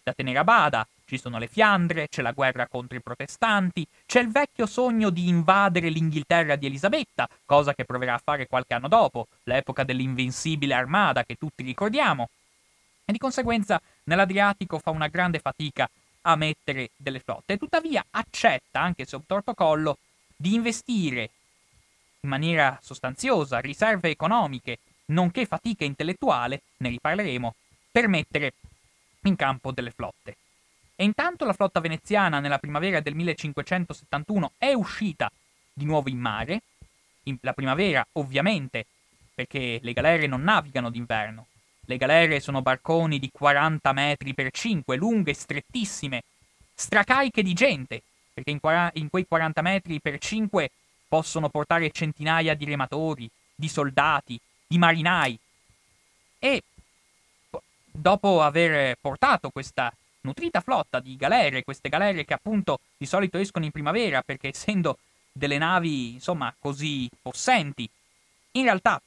da tenere a bada, ci sono le Fiandre, c'è la guerra contro i protestanti, c'è il vecchio sogno di invadere l'Inghilterra di Elisabetta, cosa che proverà a fare qualche anno dopo, l'epoca dell'invincibile armada che tutti ricordiamo. E di conseguenza nell'Adriatico fa una grande fatica a mettere delle flotte, tuttavia accetta, anche sotto protocollo, di investire in maniera sostanziosa riserve economiche, nonché fatica intellettuale, ne riparleremo, per mettere in campo delle flotte. E intanto la flotta veneziana nella primavera del 1571 è uscita di nuovo in mare, in la primavera ovviamente, perché le galere non navigano d'inverno. Le galere sono barconi di 40 metri per 5, lunghe, strettissime, stracariche di gente, perché in, in quei 40 metri per 5 possono portare centinaia di rematori, di soldati, di marinai. E dopo aver portato questa nutrita flotta di galere, queste galere che appunto di solito escono in primavera perché essendo delle navi insomma così possenti, in realtà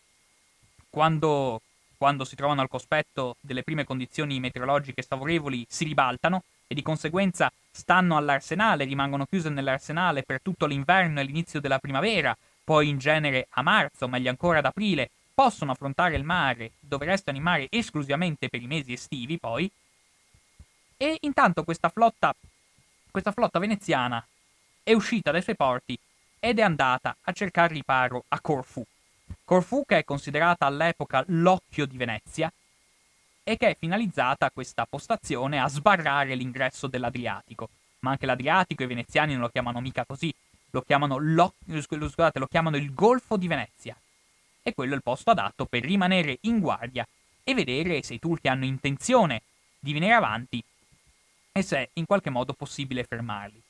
quando, quando si trovano al cospetto delle prime condizioni meteorologiche sfavorevoli si ribaltano e di conseguenza stanno all'arsenale, rimangono chiuse nell'arsenale per tutto l'inverno e l'inizio della primavera, poi in genere a marzo, meglio ancora ad aprile, possono affrontare il mare, dove restano in mare esclusivamente per i mesi estivi poi, e intanto questa flotta, questa flotta veneziana è uscita dai suoi porti ed è andata a cercare riparo a Corfù. Corfù che è considerata all'epoca l'occhio di Venezia e che è finalizzata questa postazione a sbarrare l'ingresso dell'Adriatico. Ma anche l'Adriatico i veneziani non lo chiamano mica così, lo chiamano, scusate, lo chiamano il Golfo di Venezia. E quello è il posto adatto per rimanere in guardia e vedere se i turchi hanno intenzione di venire avanti e se è in qualche modo possibile fermarli.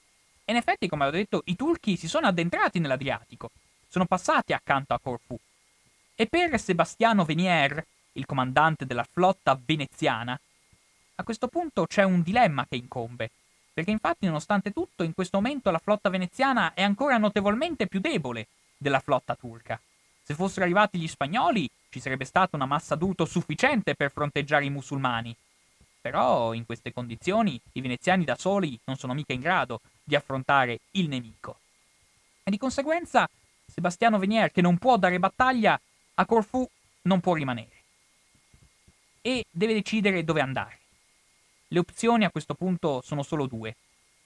E in effetti, come ho detto, i turchi si sono addentrati nell'Adriatico, sono passati accanto a Corfù. E per Sebastiano Venier, il comandante della flotta veneziana, a questo punto c'è un dilemma che incombe, perché infatti nonostante tutto in questo momento la flotta veneziana è ancora notevolmente più debole della flotta turca. Se fossero arrivati gli spagnoli ci sarebbe stata una massa d'urto sufficiente per fronteggiare i musulmani, però in queste condizioni i veneziani da soli non sono mica in grado di affrontare il nemico. E di conseguenza Sebastiano Venier, che non può dare battaglia, a Corfù non può rimanere. E deve decidere dove andare. Le opzioni a questo punto sono solo due.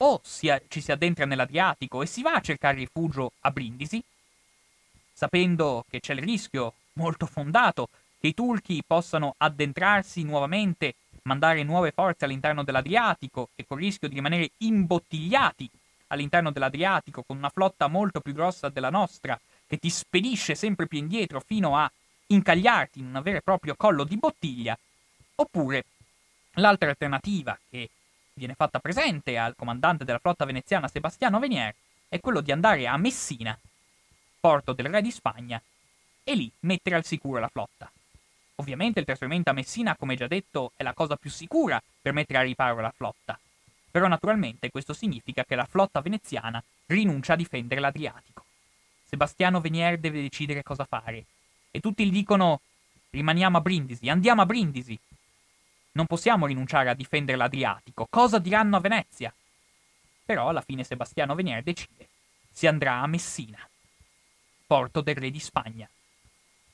O si ci si addentra nell'Adriatico e si va a cercare rifugio a Brindisi, sapendo che c'è il rischio molto fondato che i turchi possano addentrarsi nuovamente mandare nuove forze all'interno dell'Adriatico e col rischio di rimanere imbottigliati all'interno dell'Adriatico con una flotta molto più grossa della nostra che ti spedisce sempre più indietro fino a incagliarti in un vero e proprio collo di bottiglia, oppure l'altra alternativa che viene fatta presente al comandante della flotta veneziana Sebastiano Venier è quello di andare a Messina, porto del re di Spagna, e lì mettere al sicuro la flotta. Ovviamente il trasferimento a Messina, come già detto, è la cosa più sicura per mettere a riparo la flotta. Però naturalmente questo significa che la flotta veneziana rinuncia a difendere l'Adriatico. Sebastiano Venier deve decidere cosa fare. E tutti gli dicono rimaniamo a Brindisi, andiamo a Brindisi. Non possiamo rinunciare a difendere l'Adriatico. Cosa diranno a Venezia? Però alla fine Sebastiano Venier decide. Si andrà a Messina, porto del re di Spagna.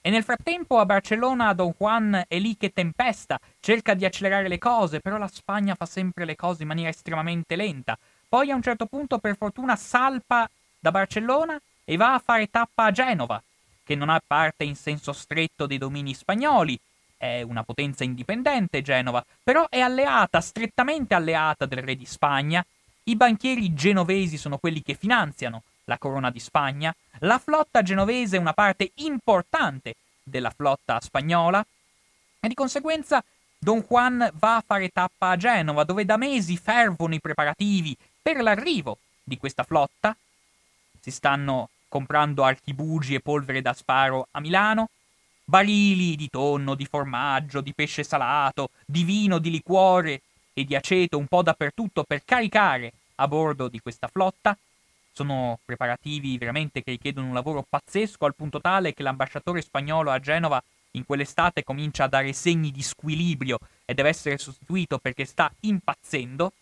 E nel frattempo a Barcellona Don Juan è lì che tempesta, cerca di accelerare le cose, però la Spagna fa sempre le cose in maniera estremamente lenta. Poi a un certo punto per fortuna salpa da Barcellona e va a fare tappa a Genova, che non ha parte in senso stretto dei domini spagnoli, è una potenza indipendente Genova, però è alleata, strettamente alleata del re di Spagna. I banchieri genovesi sono quelli che finanziano la corona di Spagna, la flotta genovese una parte importante della flotta spagnola e di conseguenza Don Juan va a fare tappa a Genova, dove da mesi fervono i preparativi per l'arrivo di questa flotta. Si stanno comprando archibugi e polvere da sparo a Milano, barili di tonno, di formaggio, di pesce salato, di vino, di liquore e di aceto un po' dappertutto per caricare a bordo di questa flotta. Sono preparativi veramente che richiedono un lavoro pazzesco al punto tale che l'ambasciatore spagnolo a Genova in quell'estate comincia a dare segni di squilibrio e deve essere sostituito perché sta impazzendo.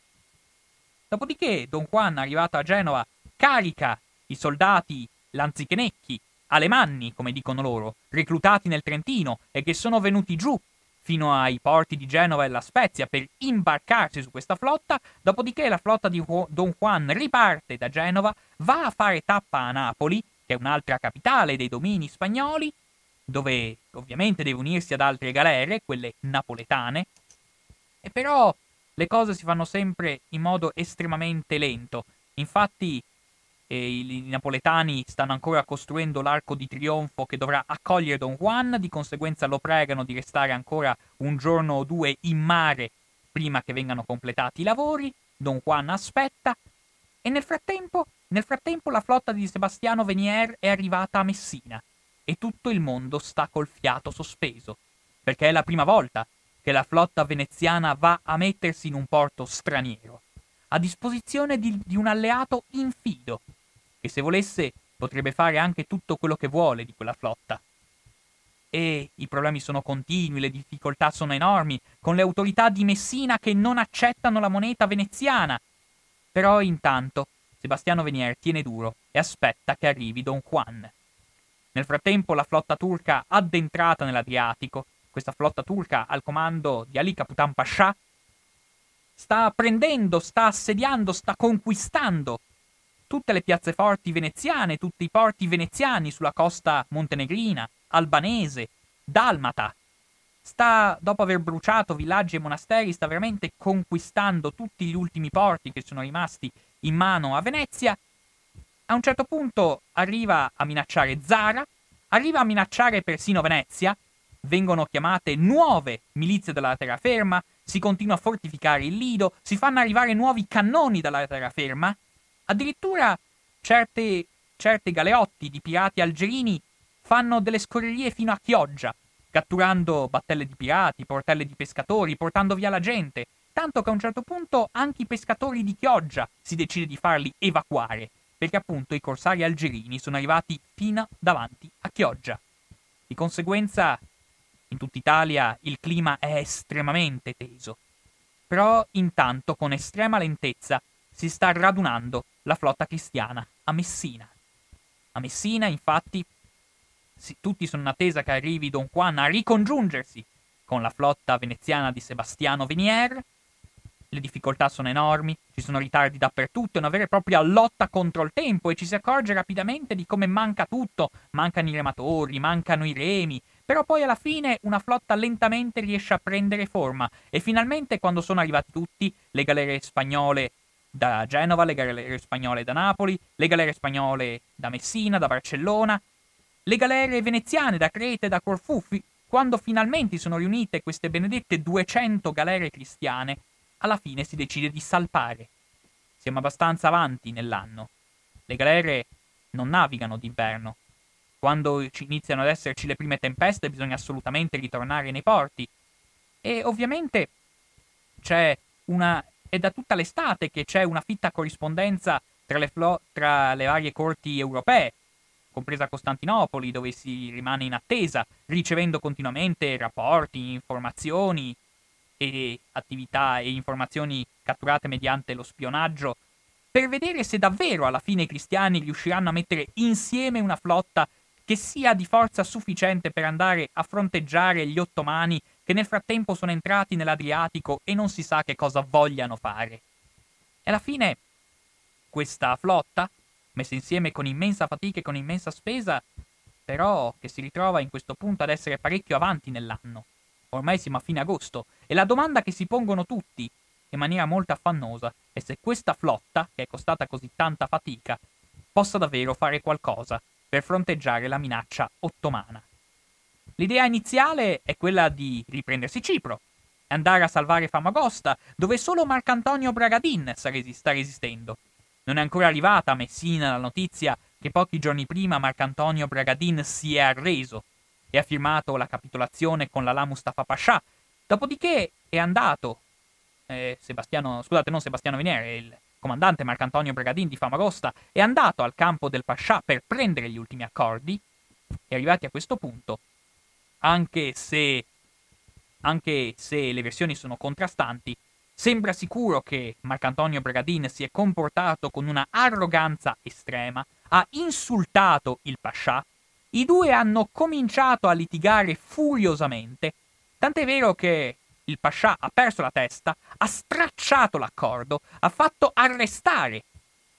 Dopodiché Don Juan, arrivato a Genova, carica i soldati lanzichenecchi, alemanni, come dicono loro, reclutati nel Trentino e che sono venuti giù fino ai porti di Genova e La Spezia per imbarcarsi su questa flotta, dopodiché la flotta di Don Juan riparte da Genova, va a fare tappa a Napoli, che è un'altra capitale dei domini spagnoli, dove ovviamente deve unirsi ad altre galere, quelle napoletane, e però le cose si fanno sempre in modo estremamente lento. Infatti i, napoletani stanno ancora costruendo l'arco di trionfo che dovrà accogliere Don Juan, di conseguenza lo pregano di restare ancora un giorno o due in mare prima che vengano completati i lavori. Don Juan aspetta e nel frattempo, nel frattempo la flotta di Sebastiano Venier è arrivata a Messina e tutto il mondo sta col fiato sospeso, perché è la prima volta che la flotta veneziana va a mettersi in un porto straniero, a disposizione di, di un alleato infido, che se volesse potrebbe fare anche tutto quello che vuole di quella flotta. E i problemi sono continui, le difficoltà sono enormi, con le autorità di Messina che non accettano la moneta veneziana. Però intanto Sebastiano Venier tiene duro e aspetta che arrivi Don Juan. Nel frattempo la flotta turca addentrata nell'Adriatico, questa flotta turca al comando di Ali Caputan Pascià, sta prendendo, sta assediando, sta conquistando tutte le piazze forti veneziane, tutti i porti veneziani sulla costa montenegrina, albanese, dalmata. Sta, dopo aver bruciato villaggi e monasteri, sta veramente conquistando tutti gli ultimi porti che sono rimasti in mano a Venezia. A un certo punto arriva a minacciare Zara, arriva a minacciare persino Venezia, vengono chiamate nuove milizie della terraferma, si continua a fortificare il Lido, si fanno arrivare nuovi cannoni dalla terraferma Addirittura certe, certe galeotti di pirati algerini fanno delle scorrerie fino a Chioggia, catturando battelle di pirati, portelle di pescatori, portando via la gente, tanto che a un certo punto anche i pescatori di Chioggia si decide di farli evacuare, perché appunto i corsari algerini sono arrivati fino davanti a Chioggia. Di conseguenza, in tutta Italia il clima è estremamente teso. Però intanto, con estrema lentezza, si sta radunando la flotta cristiana a Messina. A Messina, infatti, sì, tutti sono in attesa che arrivi Don Juan a ricongiungersi con la flotta veneziana di Sebastiano Venier. Le difficoltà sono enormi, ci sono ritardi dappertutto, è una vera e propria lotta contro il tempo e ci si accorge rapidamente di come manca tutto. Mancano i rematori, mancano i remi, però poi alla fine una flotta lentamente riesce a prendere forma e finalmente quando sono arrivati tutti, le galere spagnole da Genova, le galere spagnole da Napoli, le galere spagnole da Messina, da Barcellona, le galere veneziane da Creta e da Corfù. Quando finalmente sono riunite queste benedette 200 galere cristiane, alla fine si decide di salpare. Siamo abbastanza avanti nell'anno. Le galere non navigano d'inverno. Quando iniziano ad esserci le prime tempeste bisogna assolutamente ritornare nei porti. E ovviamente c'è una è da tutta l'estate che c'è una fitta corrispondenza tra le, flo- tra le varie corti europee, compresa Costantinopoli, dove si rimane in attesa, ricevendo continuamente rapporti, informazioni e attività e informazioni catturate mediante lo spionaggio per vedere se davvero alla fine i cristiani riusciranno a mettere insieme una flotta che sia di forza sufficiente per andare a fronteggiare gli ottomani che nel frattempo sono entrati nell'Adriatico e non si sa che cosa vogliano fare. E alla fine questa flotta, messa insieme con immensa fatica e con immensa spesa, però che si ritrova in questo punto ad essere parecchio avanti nell'anno. Ormai siamo a fine agosto e la domanda che si pongono tutti, in maniera molto affannosa, è se questa flotta, che è costata così tanta fatica, possa davvero fare qualcosa per fronteggiare la minaccia ottomana. L'idea iniziale è quella di riprendersi Cipro, e andare a salvare Famagosta, dove solo Marcantonio Bragadin sta resistendo. Non è ancora arrivata a Messina la notizia che pochi giorni prima Marcantonio Bragadin si è arreso e ha firmato la capitolazione con l'Alà Mustafa Pascià, dopodiché è andato, eh, Sebastiano, scusate, non Sebastiano Venere, il comandante Marcantonio Bragadin di Famagosta, è andato al campo del Pascià per prendere gli ultimi accordi, e arrivati a questo punto, anche se, anche se le versioni sono contrastanti, sembra sicuro che Marcantonio Bragadin si è comportato con una arroganza estrema, ha insultato il Pascià, i due hanno cominciato a litigare furiosamente, tant'è vero che il Pascià ha perso la testa, ha stracciato l'accordo, ha fatto arrestare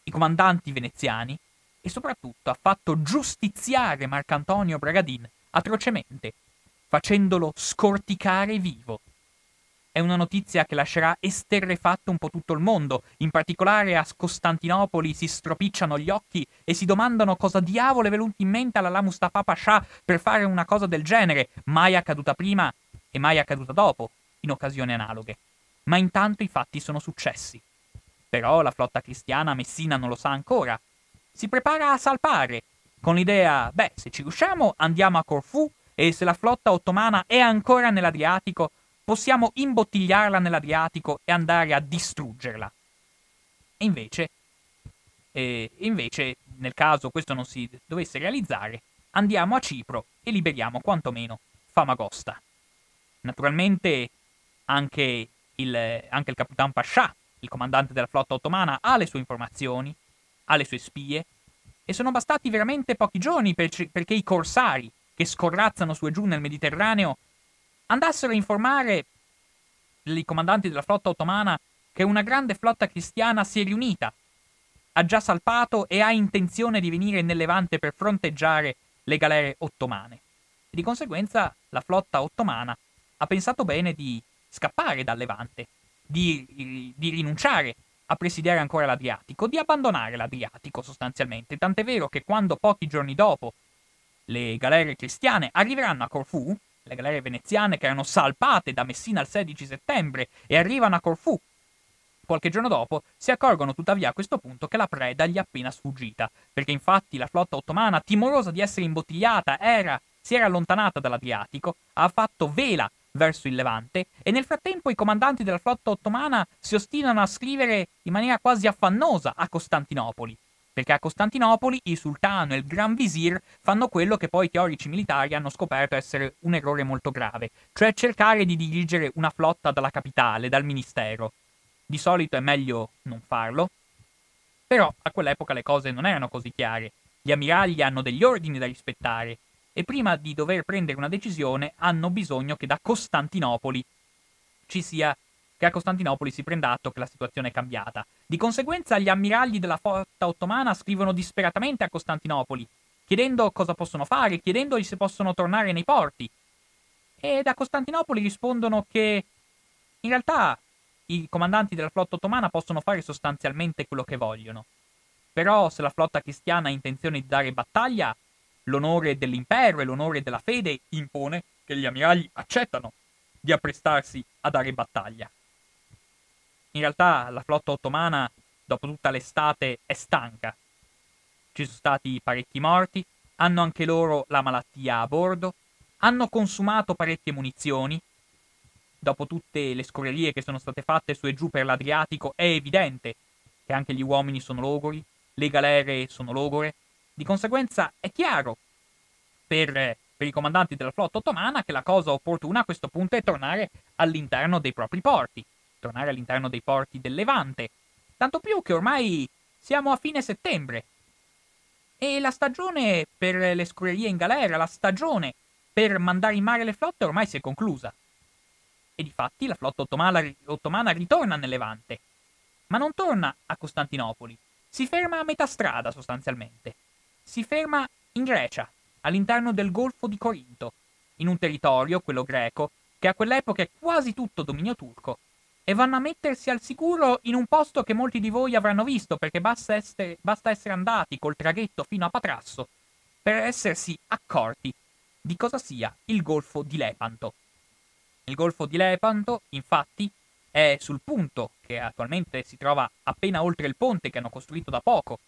i comandanti veneziani e soprattutto ha fatto giustiziare Marcantonio Bragadin atrocemente, facendolo scorticare vivo. È una notizia che lascerà esterrefatto un po' tutto il mondo, in particolare a Costantinopoli si stropicciano gli occhi e si domandano cosa diavolo è venuto in mente alla Mustafa Pascià per fare una cosa del genere, mai accaduta prima e mai accaduta dopo, in occasioni analoghe. Ma intanto i fatti sono successi. Però la flotta cristiana Messina non lo sa ancora. Si prepara a salpare, con l'idea, beh, se ci riusciamo andiamo a Corfù e se la flotta ottomana è ancora nell'Adriatico, possiamo imbottigliarla nell'Adriatico e andare a distruggerla. E invece, e invece, nel caso questo non si dovesse realizzare, andiamo a Cipro e liberiamo quantomeno Famagosta. Naturalmente anche il, anche il Capitan Pascià, il comandante della flotta ottomana, ha le sue informazioni, ha le sue spie, e sono bastati veramente pochi giorni per, perché i corsari, che scorrazzano su e giù nel Mediterraneo, andassero a informare i comandanti della flotta ottomana che una grande flotta cristiana si è riunita, ha già salpato e ha intenzione di venire nel Levante per fronteggiare le galere ottomane. E di conseguenza la flotta ottomana ha pensato bene di scappare dal Levante, di, di rinunciare a presidiare ancora l'Adriatico, di abbandonare l'Adriatico sostanzialmente, tant'è vero che quando pochi giorni dopo le galere cristiane arriveranno a Corfù, le galere veneziane che erano salpate da Messina il 16 settembre e arrivano a Corfù. Qualche giorno dopo si accorgono tuttavia a questo punto che la preda gli è appena sfuggita, perché infatti la flotta ottomana, timorosa di essere imbottigliata, era, si era allontanata dall'Adriatico, ha fatto vela verso il Levante e nel frattempo i comandanti della flotta ottomana si ostinano a scrivere in maniera quasi affannosa a Costantinopoli, perché a Costantinopoli il sultano e il gran visir fanno quello che poi i teorici militari hanno scoperto essere un errore molto grave, cioè cercare di dirigere una flotta dalla capitale, dal ministero. Di solito è meglio non farlo, però a quell'epoca le cose non erano così chiare. Gli ammiragli hanno degli ordini da rispettare e prima di dover prendere una decisione hanno bisogno che da Costantinopoli ci sia che a Costantinopoli si prenda atto che la situazione è cambiata. Di conseguenza gli ammiragli della flotta ottomana scrivono disperatamente a Costantinopoli, chiedendo cosa possono fare, chiedendogli se possono tornare nei porti. E da Costantinopoli rispondono che in realtà i comandanti della flotta ottomana possono fare sostanzialmente quello che vogliono. Però se la flotta cristiana ha intenzione di dare battaglia, l'onore dell'impero e l'onore della fede impone che gli ammiragli accettano di apprestarsi a dare battaglia. In realtà la flotta ottomana, dopo tutta l'estate, è stanca. Ci sono stati parecchi morti, hanno anche loro la malattia a bordo, hanno consumato parecchie munizioni. Dopo tutte le scorrerie che sono state fatte su e giù per l'Adriatico, è evidente che anche gli uomini sono logori, le galere sono logore. Di conseguenza è chiaro per, per i comandanti della flotta ottomana che la cosa opportuna a questo punto è tornare all'interno dei propri porti tornare all'interno dei porti del Levante. Tanto più che ormai Siamo a fine settembre. E la stagione per le scuderie in galera, la stagione per mandare in mare le flotte ormai si è conclusa. E difatti la flotta ottomana, ottomana ritorna nel Levante. Ma non torna a Costantinopoli. Si ferma a metà strada sostanzialmente. Si ferma in Grecia, all'interno del Golfo di Corinto, in un territorio, quello greco, che a quell'epoca è quasi tutto dominio turco, e vanno a mettersi al sicuro in un posto che molti di voi avranno visto, perché basta essere, basta essere andati col traghetto fino a Patrasso per essersi accorti di cosa sia il Golfo di Lepanto. Il Golfo di Lepanto, infatti, è sul punto, che attualmente si trova appena oltre il ponte che hanno costruito da poco,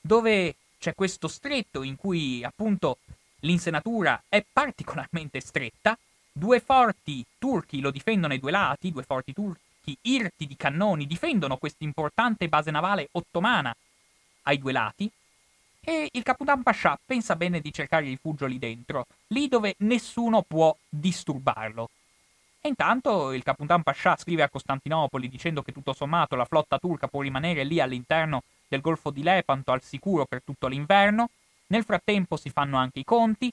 dove c'è questo stretto in cui appunto l'insenatura è particolarmente stretta, due forti turchi lo difendono ai due lati, due forti turchi irti di cannoni difendono questa importante base navale ottomana ai due lati, e il Capitan Pascià pensa bene di cercare rifugio lì dentro, lì dove nessuno può disturbarlo. E intanto il Capitan Pascià scrive a Costantinopoli dicendo che tutto sommato la flotta turca può rimanere lì all'interno del Golfo di Lepanto al sicuro per tutto l'inverno. Nel frattempo si fanno anche i conti.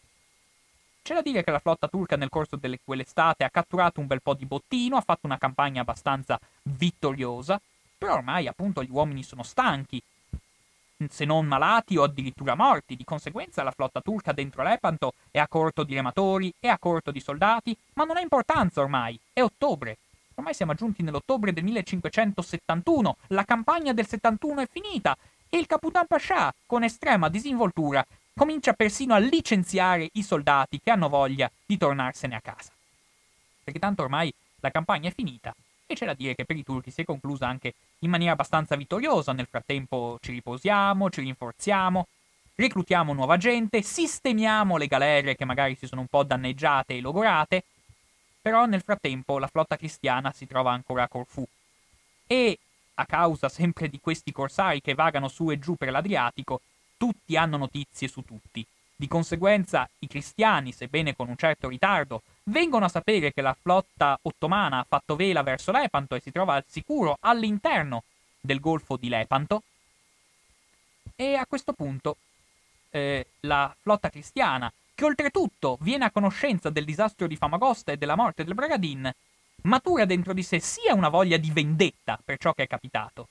C'è da dire che la flotta turca nel corso di quell'estate ha catturato un bel po' di bottino, ha fatto una campagna abbastanza vittoriosa, però ormai appunto gli uomini sono stanchi, se non malati o addirittura morti. Di conseguenza la flotta turca dentro Lepanto è a corto di rematori, è a corto di soldati, ma non ha importanza ormai, è ottobre. Ormai siamo giunti nell'ottobre del 1571, la campagna del 71 è finita e il Capitan Pascià, con estrema disinvoltura, comincia persino a licenziare i soldati che hanno voglia di tornarsene a casa. Perché tanto ormai la campagna è finita e c'è da dire che per i turchi si è conclusa anche in maniera abbastanza vittoriosa. Nel frattempo ci riposiamo, ci rinforziamo, reclutiamo nuova gente, sistemiamo le galere che magari si sono un po' danneggiate e logorate, però nel frattempo la flotta cristiana si trova ancora a Corfù e a causa sempre di questi corsari che vagano su e giù per l'Adriatico, tutti hanno notizie su tutti. Di conseguenza i cristiani, sebbene con un certo ritardo, vengono a sapere che la flotta ottomana ha fatto vela verso Lepanto e si trova al sicuro all'interno del golfo di Lepanto. E a questo punto eh, la flotta cristiana, che oltretutto viene a conoscenza del disastro di Famagosta e della morte del Bragadin, matura dentro di sé sia una voglia di vendetta per ciò che è capitato,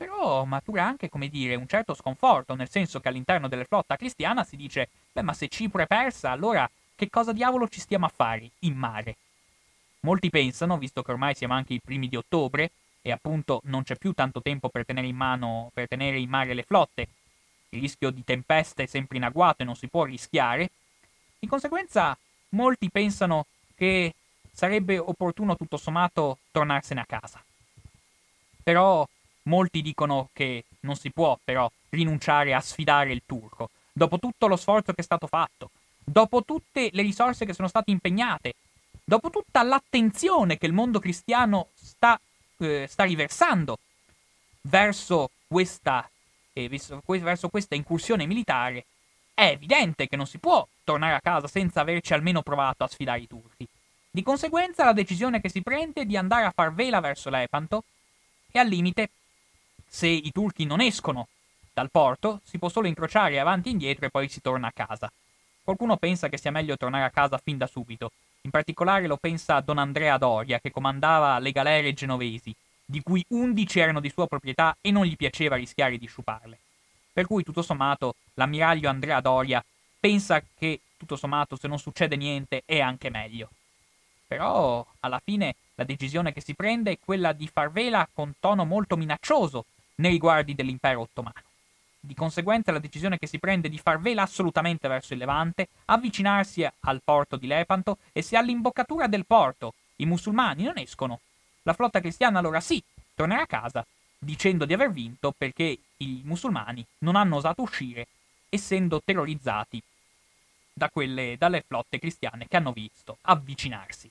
però matura anche, come dire, un certo sconforto, nel senso che all'interno della flotta cristiana si dice, beh ma se Cipro è persa, allora che cosa diavolo ci stiamo a fare in mare? Molti pensano, visto che ormai siamo anche i primi di ottobre e appunto non c'è più tanto tempo per tenere in mano, per tenere in mare le flotte, il rischio di tempesta è sempre in agguato e non si può rischiare, di conseguenza molti pensano che sarebbe opportuno tutto sommato tornarsene a casa. Però molti dicono che non si può però rinunciare a sfidare il turco, dopo tutto lo sforzo che è stato fatto, dopo tutte le risorse che sono state impegnate, dopo tutta l'attenzione che il mondo cristiano sta, eh, sta riversando verso questa, eh, verso questa incursione militare, è evidente che non si può tornare a casa senza averci almeno provato a sfidare i turchi. Di conseguenza la decisione che si prende è di andare a far vela verso Lepanto e al limite, se i turchi non escono dal porto, si può solo incrociare avanti e indietro e poi si torna a casa. Qualcuno pensa che sia meglio tornare a casa fin da subito. In particolare lo pensa Don Andrea Doria, che comandava le galere genovesi, di cui 11 erano di sua proprietà e non gli piaceva rischiare di sciuparle. Per cui, tutto sommato, l'ammiraglio Andrea Doria pensa che, tutto sommato, se non succede niente, è anche meglio. Però, alla fine, la decisione che si prende è quella di far vela con tono molto minaccioso nei riguardi dell'impero ottomano. Di conseguenza la decisione che si prende di far vela assolutamente verso il Levante, avvicinarsi al porto di Lepanto e se all'imboccatura del porto i musulmani non escono, la flotta cristiana allora sì, tornerà a casa, dicendo di aver vinto perché i musulmani non hanno osato uscire, essendo terrorizzati da quelle, dalle flotte cristiane che hanno visto avvicinarsi.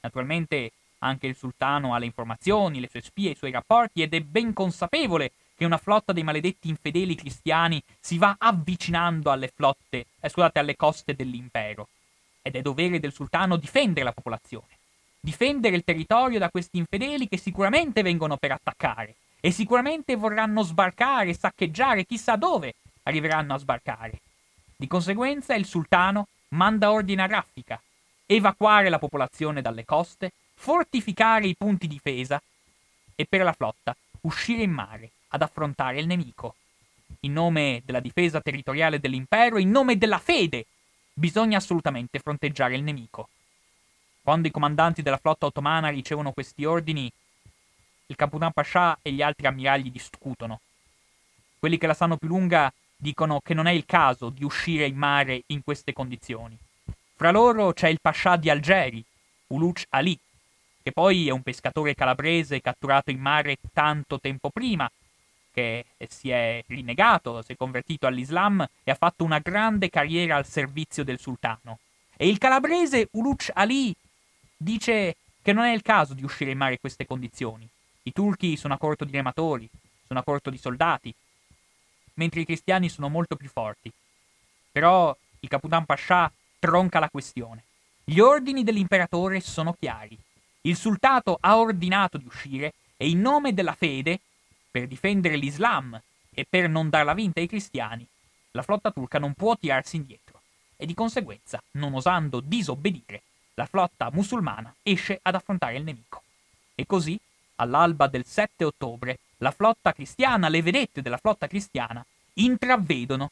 Naturalmente anche il sultano ha le informazioni, le sue spie, i suoi rapporti ed è ben consapevole che una flotta dei maledetti infedeli cristiani si va avvicinando alle flotte, eh, scusate, alle coste dell'impero. Ed è dovere del sultano difendere la popolazione, difendere il territorio da questi infedeli che sicuramente vengono per attaccare e sicuramente vorranno sbarcare, saccheggiare, chissà dove arriveranno a sbarcare. Di conseguenza il sultano manda ordine a raffica, evacuare la popolazione dalle coste, fortificare i punti difesa e per la flotta uscire in mare ad affrontare il nemico. In nome della difesa territoriale dell'impero, in nome della fede, bisogna assolutamente fronteggiare il nemico. Quando i comandanti della flotta ottomana ricevono questi ordini, il Caputan Pascià e gli altri ammiragli discutono. Quelli che la sanno più lunga dicono che non è il caso di uscire in mare in queste condizioni. Fra loro c'è il Pascià di Algeri, Uluc Ali, che poi è un pescatore calabrese catturato in mare tanto tempo prima, che si è rinnegato, si è convertito all'Islam e ha fatto una grande carriera al servizio del sultano. E il calabrese Uluc Ali dice che non è il caso di uscire in mare in queste condizioni. I turchi sono a corto di rematori, sono a corto di soldati, mentre i cristiani sono molto più forti. Però il Caputan Pascià tronca la questione. Gli ordini dell'imperatore sono chiari. Il sultato ha ordinato di uscire e in nome della fede, per difendere l'Islam e per non darla vinta ai cristiani, la flotta turca non può tirarsi indietro e di conseguenza, non osando disobbedire, la flotta musulmana esce ad affrontare il nemico. E così, all'alba del 7 ottobre, la flotta cristiana, le vedette della flotta cristiana, intravedono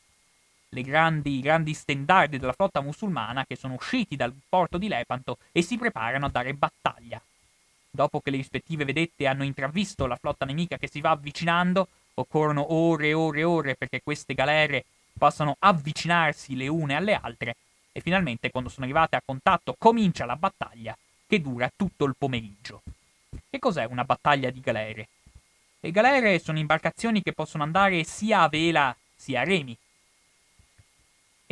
le grandi, grandi stendardi della flotta musulmana che sono usciti dal porto di Lepanto e si preparano a dare battaglia. Dopo che le rispettive vedette hanno intravisto la flotta nemica che si va avvicinando, occorrono ore e ore e ore perché queste galere possano avvicinarsi le une alle altre e finalmente quando sono arrivate a contatto comincia la battaglia che dura tutto il pomeriggio. Che cos'è una battaglia di galere? Le galere sono imbarcazioni che possono andare sia a vela sia a remi.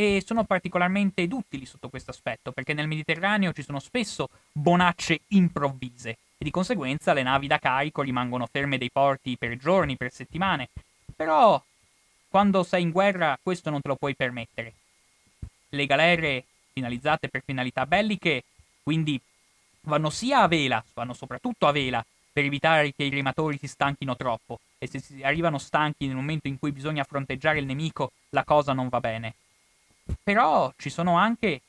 E sono particolarmente utili sotto questo aspetto, perché nel Mediterraneo ci sono spesso bonacce improvvise e di conseguenza le navi da carico rimangono ferme dei porti per giorni, per settimane. Però quando sei in guerra questo non te lo puoi permettere. Le galere finalizzate per finalità belliche, quindi vanno sia a vela, vanno soprattutto a vela, per evitare che i rematori si stanchino troppo e se si arrivano stanchi nel momento in cui bisogna fronteggiare il nemico la cosa non va bene. Però ci sono anche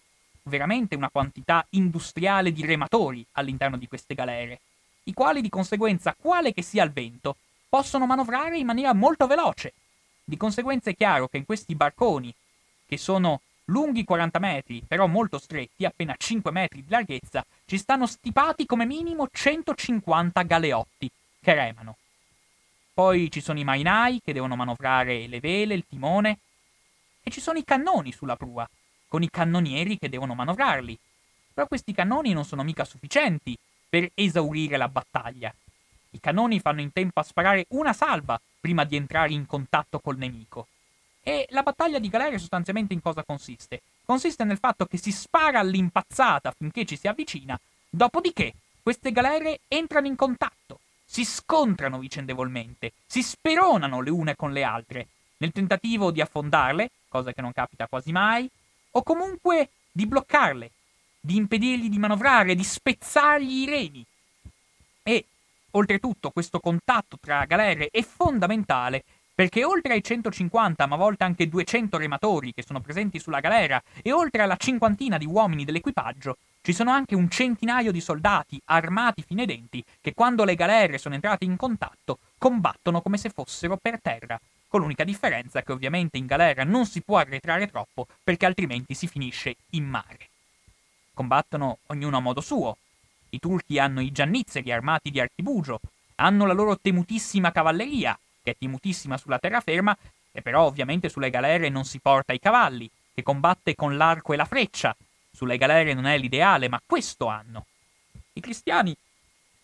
veramente una quantità industriale di rematori all'interno di queste galere, i quali di conseguenza, quale che sia il vento, possono manovrare in maniera molto veloce. Di conseguenza è chiaro che in questi barconi, che sono lunghi 40 metri, però molto stretti, appena 5 metri di larghezza, ci stanno stipati come minimo 150 galeotti che remano. Poi ci sono i marinai che devono manovrare le vele, il timone, e ci sono i cannoni sulla prua, con i cannonieri che devono manovrarli. Però questi cannoni non sono mica sufficienti per esaurire la battaglia. I cannoni fanno in tempo a sparare una salva prima di entrare in contatto col nemico. E la battaglia di galere sostanzialmente in cosa consiste? Consiste nel fatto che si spara all'impazzata finché ci si avvicina, dopodiché queste galere entrano in contatto, si scontrano vicendevolmente, si speronano le une con le altre, nel tentativo di affondarle, cosa che non capita quasi mai, o comunque di bloccarle, di impedirgli di manovrare, di spezzargli i remi. E, oltretutto, questo contatto tra galere è fondamentale perché oltre ai 150, ma a volte anche 200 rematori che sono presenti sulla galera e oltre alla cinquantina di uomini dell'equipaggio, ci sono anche un centinaio di soldati armati fino ai denti che quando le galere sono entrate in contatto combattono come se fossero per terra, con l'unica differenza che ovviamente in galera non si può arretrare troppo perché altrimenti si finisce in mare. Combattono ognuno a modo suo. I turchi hanno i giannizzeri armati di archibugio, hanno la loro temutissima cavalleria, che è timutissima sulla terraferma, e però ovviamente sulle galere non si porta i cavalli, che combatte con l'arco e la freccia. Sulle galere non è l'ideale, ma questo hanno. I cristiani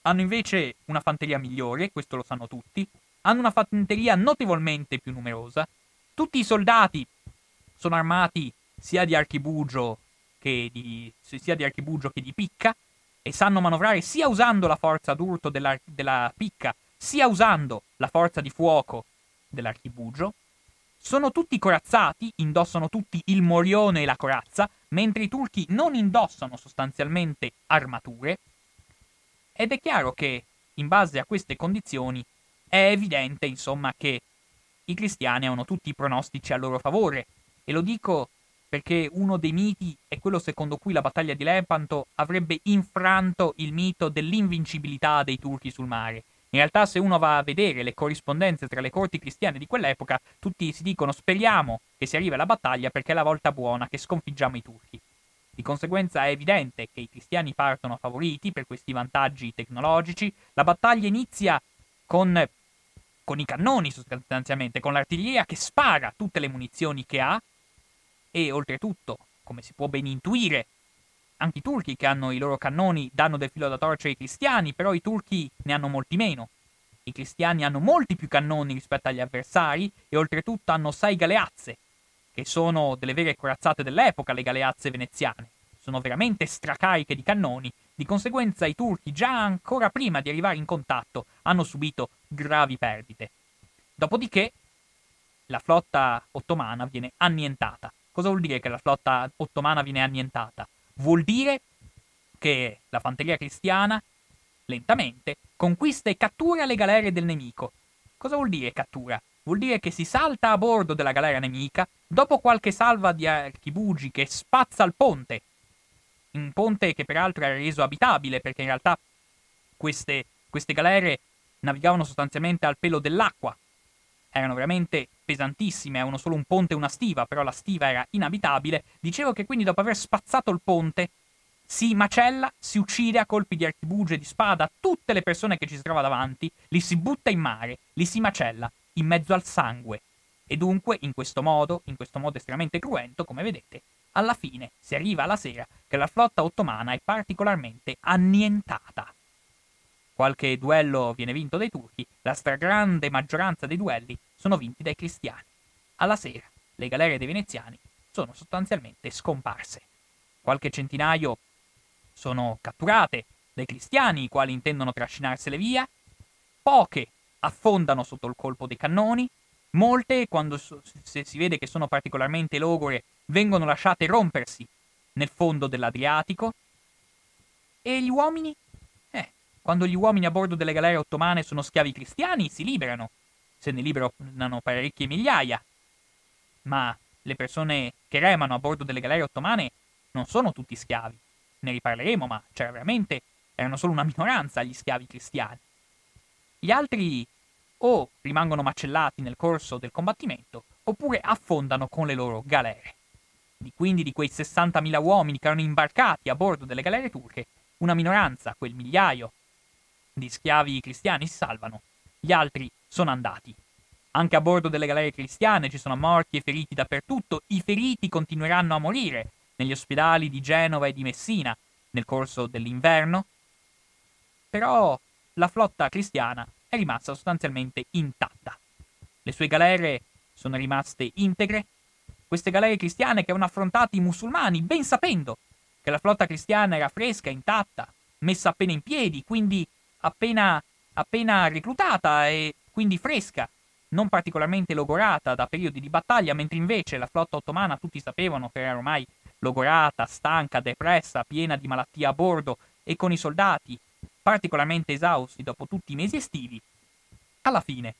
hanno invece una fanteria migliore, questo lo sanno tutti, hanno una fanteria notevolmente più numerosa, tutti i soldati sono armati sia di archibugio che di, sia di, archibugio che di picca e sanno manovrare sia usando la forza d'urto della, della picca sia usando la forza di fuoco dell'archibugio, sono tutti corazzati, indossano tutti il morione e la corazza, mentre i turchi non indossano sostanzialmente armature, ed è chiaro che, in base a queste condizioni, è evidente, insomma, che i cristiani hanno tutti i pronostici a loro favore. E lo dico perché uno dei miti è quello secondo cui la battaglia di Lepanto avrebbe infranto il mito dell'invincibilità dei turchi sul mare. In realtà, se uno va a vedere le corrispondenze tra le corti cristiane di quell'epoca, tutti si dicono speriamo che si arrivi alla battaglia perché è la volta buona che sconfiggiamo i turchi. Di conseguenza è evidente che i cristiani partono favoriti per questi vantaggi tecnologici. La battaglia inizia con, con i cannoni sostanzialmente, con l'artiglieria che spara tutte le munizioni che ha e oltretutto, come si può ben intuire, anche i turchi che hanno i loro cannoni danno del filo da torcere ai cristiani, però i turchi ne hanno molti meno. I cristiani hanno molti più cannoni rispetto agli avversari e oltretutto hanno sei galeazze, che sono delle vere corazzate dell'epoca, le galeazze veneziane. Sono veramente stracariche di cannoni, di conseguenza i turchi, già ancora prima di arrivare in contatto, hanno subito gravi perdite. Dopodiché la flotta ottomana viene annientata. Cosa vuol dire che la flotta ottomana viene annientata? Vuol dire che la fanteria cristiana, lentamente, conquista e cattura le galere del nemico. Cosa vuol dire cattura? Vuol dire che si salta a bordo della galera nemica dopo qualche salva di archibugi che spazza il ponte. Un ponte che peraltro era reso abitabile perché in realtà queste, queste galere navigavano sostanzialmente al pelo dell'acqua. Erano veramente pesantissime, avevano solo un ponte e una stiva, però la stiva era inabitabile. Dicevo che quindi dopo aver spazzato il ponte si macella, si uccide a colpi di archibugi e di spada tutte le persone che ci si trova davanti, li si butta in mare, li si macella in mezzo al sangue. E dunque, in questo modo, in questo modo estremamente cruento, come vedete, alla fine si arriva alla sera che la flotta ottomana è particolarmente annientata. Qualche duello viene vinto dai turchi, la stragrande maggioranza dei duelli sono vinti dai cristiani. Alla sera, le galere dei veneziani sono sostanzialmente scomparse. Qualche centinaio sono catturate dai cristiani, i quali intendono trascinarsele via. Poche affondano sotto il colpo dei cannoni. Molte, quando si vede che sono particolarmente logore, vengono lasciate rompersi nel fondo dell'Adriatico. E gli uomini? Eh, quando gli uomini a bordo delle galere ottomane sono schiavi cristiani, si liberano se ne liberano parecchie migliaia. Ma le persone che remano a bordo delle galere ottomane non sono tutti schiavi. Ne riparleremo, ma c'era veramente erano solo una minoranza gli schiavi cristiani. Gli altri o rimangono macellati nel corso del combattimento, oppure affondano con le loro galere. Di quindi di quei 60.000 uomini che erano imbarcati a bordo delle galere turche, una minoranza, quel migliaio di schiavi cristiani si salvano, gli altri sono andati. Anche a bordo delle galere cristiane ci sono morti e feriti dappertutto, i feriti continueranno a morire negli ospedali di Genova e di Messina nel corso dell'inverno. Però la flotta cristiana è rimasta sostanzialmente intatta. Le sue galere sono rimaste integre. Queste galere cristiane che avevano affrontato i musulmani, ben sapendo che la flotta cristiana era fresca, intatta, messa appena in piedi, quindi appena, appena reclutata e quindi fresca, non particolarmente logorata da periodi di battaglia, mentre invece la flotta ottomana tutti sapevano che era ormai logorata, stanca, depressa, piena di malattie a bordo e con i soldati particolarmente esausti dopo tutti i mesi estivi, alla fine,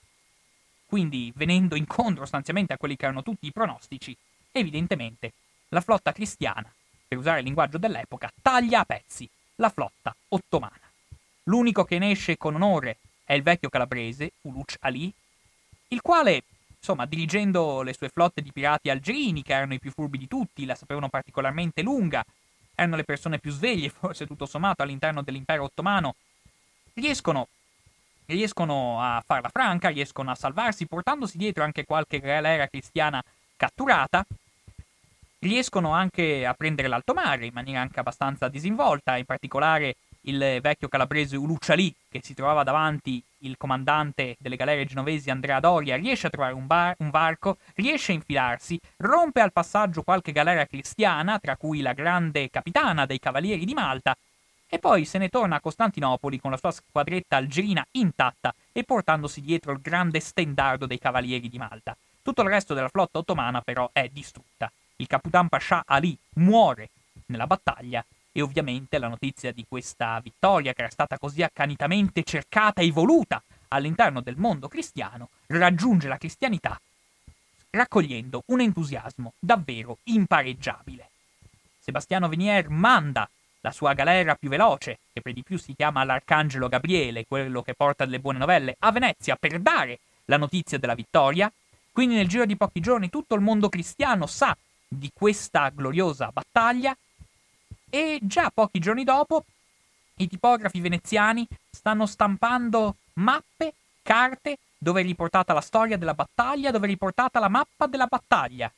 quindi venendo incontro sostanzialmente a quelli che erano tutti i pronostici, evidentemente la flotta cristiana, per usare il linguaggio dell'epoca, taglia a pezzi la flotta ottomana. L'unico che ne esce con onore è il vecchio calabrese, Uluc Ali, il quale, insomma, dirigendo le sue flotte di pirati algerini, che erano i più furbi di tutti, la sapevano particolarmente lunga, erano le persone più sveglie, <laughs> forse tutto sommato, all'interno dell'impero ottomano, riescono, riescono a farla franca, riescono a salvarsi, portandosi dietro anche qualche galera cristiana catturata, riescono anche a prendere l'alto mare in maniera anche abbastanza disinvolta, in particolare il vecchio calabrese Uluccialì, che si trovava davanti il comandante delle galere genovesi Andrea Doria, riesce a trovare un, bar- un varco, riesce a infilarsi, rompe al passaggio qualche galera cristiana, tra cui la grande capitana dei Cavalieri di Malta, e poi se ne torna a Costantinopoli con la sua squadretta algerina intatta e portandosi dietro il grande stendardo dei Cavalieri di Malta. Tutto il resto della flotta ottomana però è distrutta. Il Capitan Pascià Ali muore nella battaglia e ovviamente la notizia di questa vittoria, che era stata così accanitamente cercata e voluta all'interno del mondo cristiano raggiunge la cristianità raccogliendo un entusiasmo davvero impareggiabile. Sebastiano Venier manda la sua galera più veloce, che per di più si chiama l'Arcangelo Gabriele, quello che porta delle buone novelle, a Venezia per dare la notizia della vittoria. Quindi nel giro di pochi giorni tutto il mondo cristiano sa di questa gloriosa battaglia e già pochi giorni dopo i tipografi veneziani stanno stampando mappe, carte dove è riportata la storia della battaglia, dove è riportata la mappa della battaglia.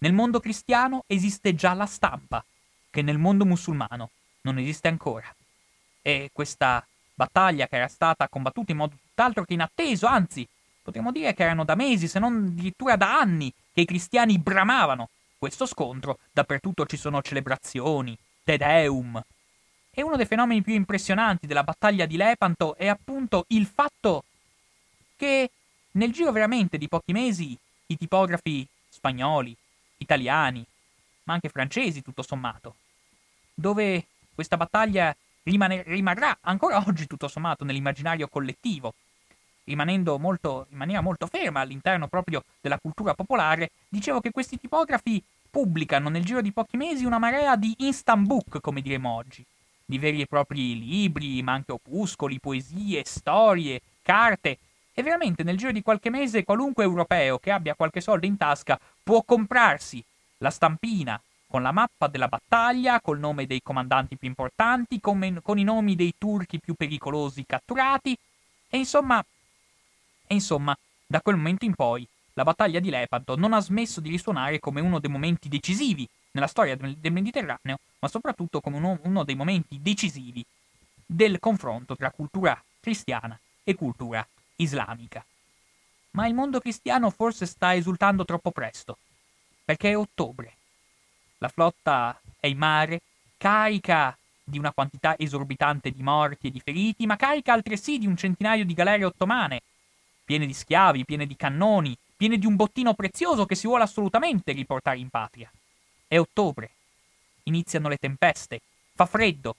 Nel mondo cristiano esiste già la stampa, che nel mondo musulmano non esiste ancora. E questa battaglia che era stata combattuta in modo tutt'altro che inatteso, anzi, potremmo dire che erano da mesi, se non addirittura da anni, che i cristiani bramavano questo scontro, dappertutto ci sono celebrazioni, Te Deum. E uno dei fenomeni più impressionanti della battaglia di Lepanto è appunto il fatto che nel giro veramente di pochi mesi i tipografi spagnoli, italiani, ma anche francesi tutto sommato, dove questa battaglia rimane, rimarrà ancora oggi tutto sommato nell'immaginario collettivo, rimanendo molto, in maniera molto ferma all'interno proprio della cultura popolare, dicevo che questi tipografi pubblicano nel giro di pochi mesi una marea di instant book, come diremo oggi, di veri e propri libri, ma anche opuscoli, poesie, storie, carte, e veramente nel giro di qualche mese qualunque europeo che abbia qualche soldo in tasca può comprarsi la stampina con la mappa della battaglia, col nome dei comandanti più importanti, con, con i nomi dei turchi più pericolosi catturati, e insomma e insomma, da quel momento in poi, la battaglia di Lepanto non ha smesso di risuonare come uno dei momenti decisivi nella storia del Mediterraneo, ma soprattutto come uno, uno dei momenti decisivi del confronto tra cultura cristiana e cultura islamica. Ma il mondo cristiano forse sta esultando troppo presto, perché è ottobre. La flotta è in mare, carica di una quantità esorbitante di morti e di feriti, ma carica altresì di un centinaio di galere ottomane piene di schiavi, piene di cannoni, piene di un bottino prezioso che si vuole assolutamente riportare in patria. È ottobre. Iniziano le tempeste, fa freddo,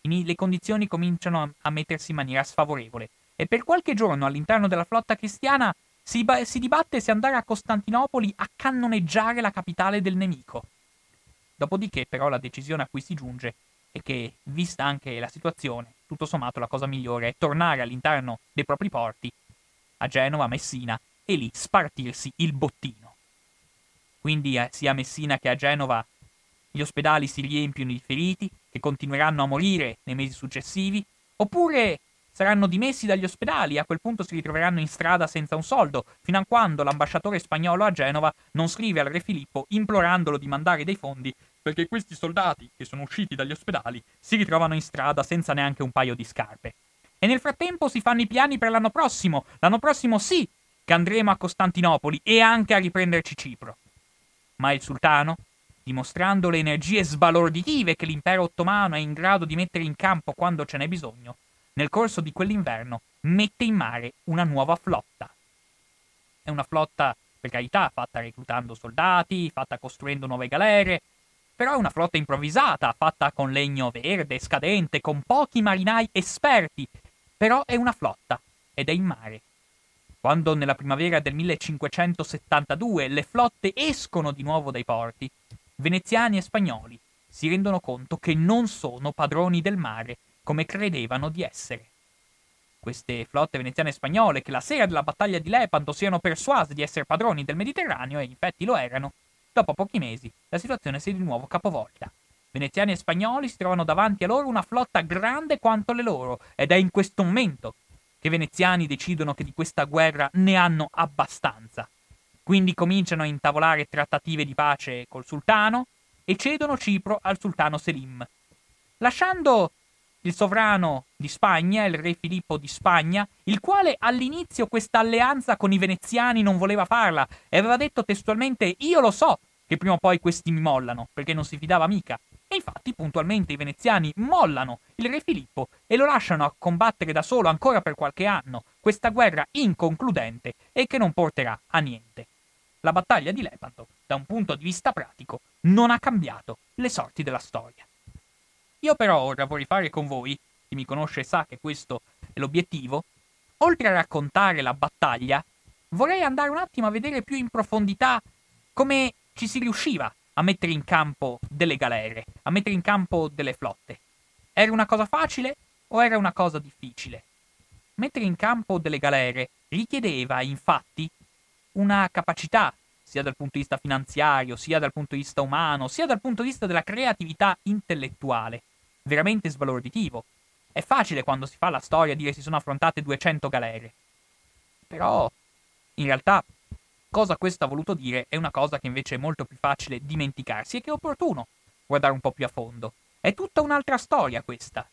le condizioni cominciano a mettersi in maniera sfavorevole e per qualche giorno all'interno della flotta cristiana si, ba- si dibatte se andare a Costantinopoli a cannoneggiare la capitale del nemico. Dopodiché però la decisione a cui si giunge è che, vista anche la situazione, tutto sommato la cosa migliore è tornare all'interno dei propri porti a Genova, Messina, e lì spartirsi il bottino. Quindi eh, sia a Messina che a Genova gli ospedali si riempiono di feriti, che continueranno a morire nei mesi successivi, oppure saranno dimessi dagli ospedali e a quel punto si ritroveranno in strada senza un soldo, fino a quando l'ambasciatore spagnolo a Genova non scrive al re Filippo implorandolo di mandare dei fondi perché questi soldati, che sono usciti dagli ospedali, si ritrovano in strada senza neanche un paio di scarpe. E nel frattempo si fanno i piani per l'anno prossimo. L'anno prossimo sì che andremo a Costantinopoli e anche a riprenderci Cipro. Ma il sultano, dimostrando le energie sbalorditive che l'impero ottomano è in grado di mettere in campo quando ce n'è bisogno, nel corso di quell'inverno mette in mare una nuova flotta. È una flotta, per carità, fatta reclutando soldati, fatta costruendo nuove galere, però è una flotta improvvisata, fatta con legno verde, scadente, con pochi marinai esperti però è una flotta ed è in mare. Quando nella primavera del 1572 le flotte escono di nuovo dai porti, veneziani e spagnoli si rendono conto che non sono padroni del mare come credevano di essere. Queste flotte veneziane e spagnole, che la sera della battaglia di Lepanto siano persuase di essere padroni del Mediterraneo, e infatti lo erano, dopo pochi mesi la situazione si è di nuovo capovolta. Veneziani e spagnoli si trovano davanti a loro una flotta grande quanto le loro, ed è in questo momento che i veneziani decidono che di questa guerra ne hanno abbastanza. Quindi cominciano a intavolare trattative di pace col sultano e cedono Cipro al sultano Selim. Lasciando il sovrano di Spagna, il re Filippo di Spagna, il quale all'inizio questa alleanza con i veneziani non voleva farla e aveva detto testualmente io lo so che prima o poi questi mi mollano, perché non si fidava mica. E infatti puntualmente i veneziani mollano il re Filippo e lo lasciano a combattere da solo ancora per qualche anno, questa guerra inconcludente e che non porterà a niente. La battaglia di Lepanto, da un punto di vista pratico, non ha cambiato le sorti della storia. Io però ora vorrei fare con voi, chi mi conosce sa che questo è l'obiettivo, oltre a raccontare la battaglia, vorrei andare un attimo a vedere più in profondità come ci si riusciva a mettere in campo delle galere, a mettere in campo delle flotte. Era una cosa facile o era una cosa difficile? Mettere in campo delle galere richiedeva, infatti, una capacità, sia dal punto di vista finanziario, sia dal punto di vista umano, sia dal punto di vista della creatività intellettuale, veramente sbalorditivo. È facile quando si fa la storia dire si sono affrontate 200 galere. Però, in realtà, cosa questo ha voluto dire è una cosa che invece è molto più facile dimenticarsi e che è opportuno guardare un po' più a fondo. È tutta un'altra storia questa.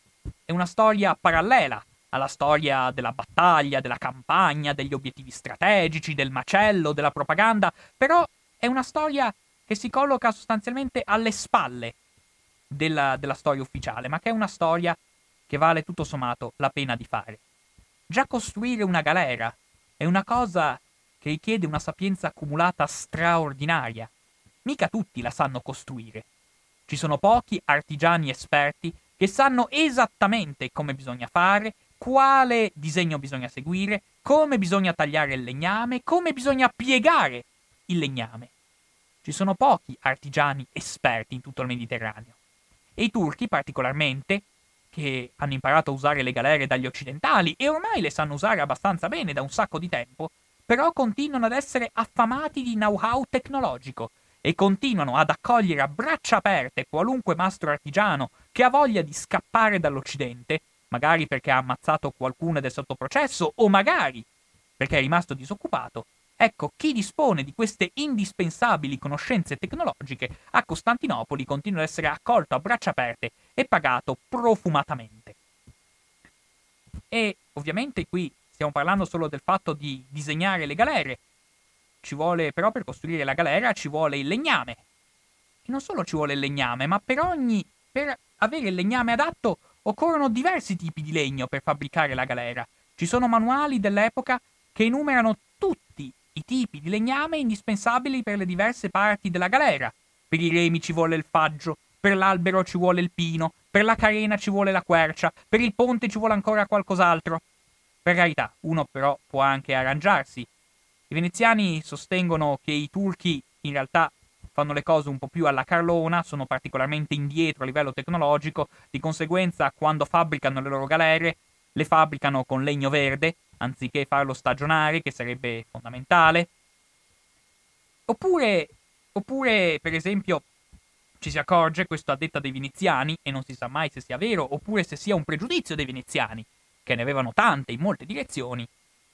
È una storia parallela alla storia della battaglia, della campagna, degli obiettivi strategici, del macello, della propaganda, però è una storia che si colloca sostanzialmente alle spalle della, della storia ufficiale, ma che è una storia che vale tutto sommato la pena di fare. Già costruire una galera è una cosa che richiede una sapienza accumulata straordinaria. Mica tutti la sanno costruire. Ci sono pochi artigiani esperti che sanno esattamente come bisogna fare, quale disegno bisogna seguire, come bisogna tagliare il legname, come bisogna piegare il legname. Ci sono pochi artigiani esperti in tutto il Mediterraneo. E i turchi particolarmente che hanno imparato a usare le galere dagli occidentali e ormai le sanno usare abbastanza bene da un sacco di tempo, però continuano ad essere affamati di know-how tecnologico e continuano ad accogliere a braccia aperte qualunque mastro artigiano che ha voglia di scappare dall'Occidente, magari perché ha ammazzato qualcuno ed è sotto processo, o magari perché è rimasto disoccupato, Ecco, chi dispone di queste indispensabili conoscenze tecnologiche a Costantinopoli continua ad essere accolto a braccia aperte e pagato profumatamente. E ovviamente qui stiamo parlando solo del fatto di disegnare le galere. Ci vuole però per costruire la galera ci vuole il legname. E non solo ci vuole il legname, ma per ogni per avere il legname adatto occorrono diversi tipi di legno per fabbricare la galera. Ci sono manuali dell'epoca che enumerano tutti i tipi di legname indispensabili per le diverse parti della galera. Per i remi ci vuole il faggio, per l'albero ci vuole il pino, per la carena ci vuole la quercia, per il ponte ci vuole ancora qualcos'altro. Per carità, uno però può anche arrangiarsi. I veneziani sostengono che i turchi in realtà fanno le cose un po' più alla carlona, sono particolarmente indietro a livello tecnologico, di conseguenza quando fabbricano le loro galere le fabbricano con legno verde, anziché farlo stagionare, che sarebbe fondamentale. Oppure, oppure, per esempio, ci si accorge, questo a detta dei veneziani, e non si sa mai se sia vero, oppure se sia un pregiudizio dei veneziani, che ne avevano tante in molte direzioni,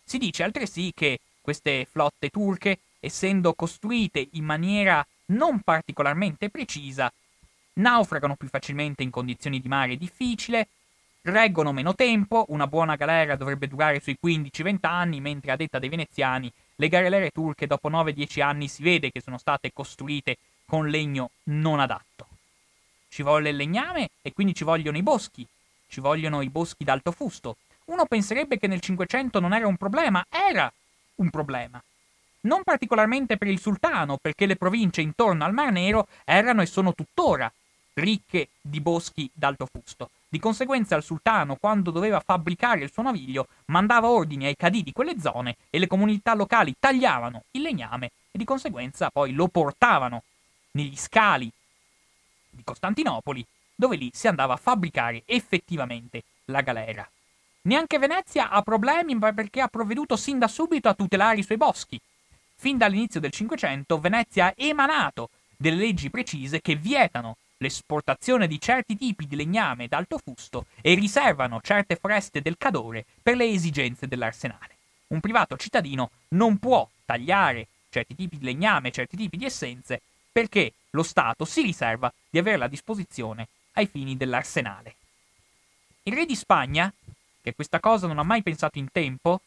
si dice altresì che queste flotte turche, essendo costruite in maniera non particolarmente precisa, naufragano più facilmente in condizioni di mare difficile, reggono meno tempo, una buona galera dovrebbe durare sui 15-20 anni, mentre a detta dei veneziani le galere turche dopo 9-10 anni si vede che sono state costruite con legno non adatto. Ci vuole il legname e quindi ci vogliono i boschi, ci vogliono i boschi d'alto fusto. Uno penserebbe che nel 500 non era un problema, era un problema. Non particolarmente per il sultano, perché le province intorno al Mar Nero erano e sono tuttora ricche di boschi d'alto fusto. Di conseguenza il sultano, quando doveva fabbricare il suo naviglio, mandava ordini ai cadì di quelle zone e le comunità locali tagliavano il legname e di conseguenza poi lo portavano negli scali di Costantinopoli, dove lì si andava a fabbricare effettivamente la galera. Neanche Venezia ha problemi perché ha provveduto sin da subito a tutelare i suoi boschi. Fin dall'inizio del Cinquecento Venezia ha emanato delle leggi precise che vietano l'esportazione di certi tipi di legname d'alto fusto e riservano certe foreste del Cadore per le esigenze dell'arsenale. Un privato cittadino non può tagliare certi tipi di legname, certi tipi di essenze, perché lo Stato si riserva di averla a disposizione ai fini dell'arsenale. Il re di Spagna, che questa cosa non ha mai pensato in tempo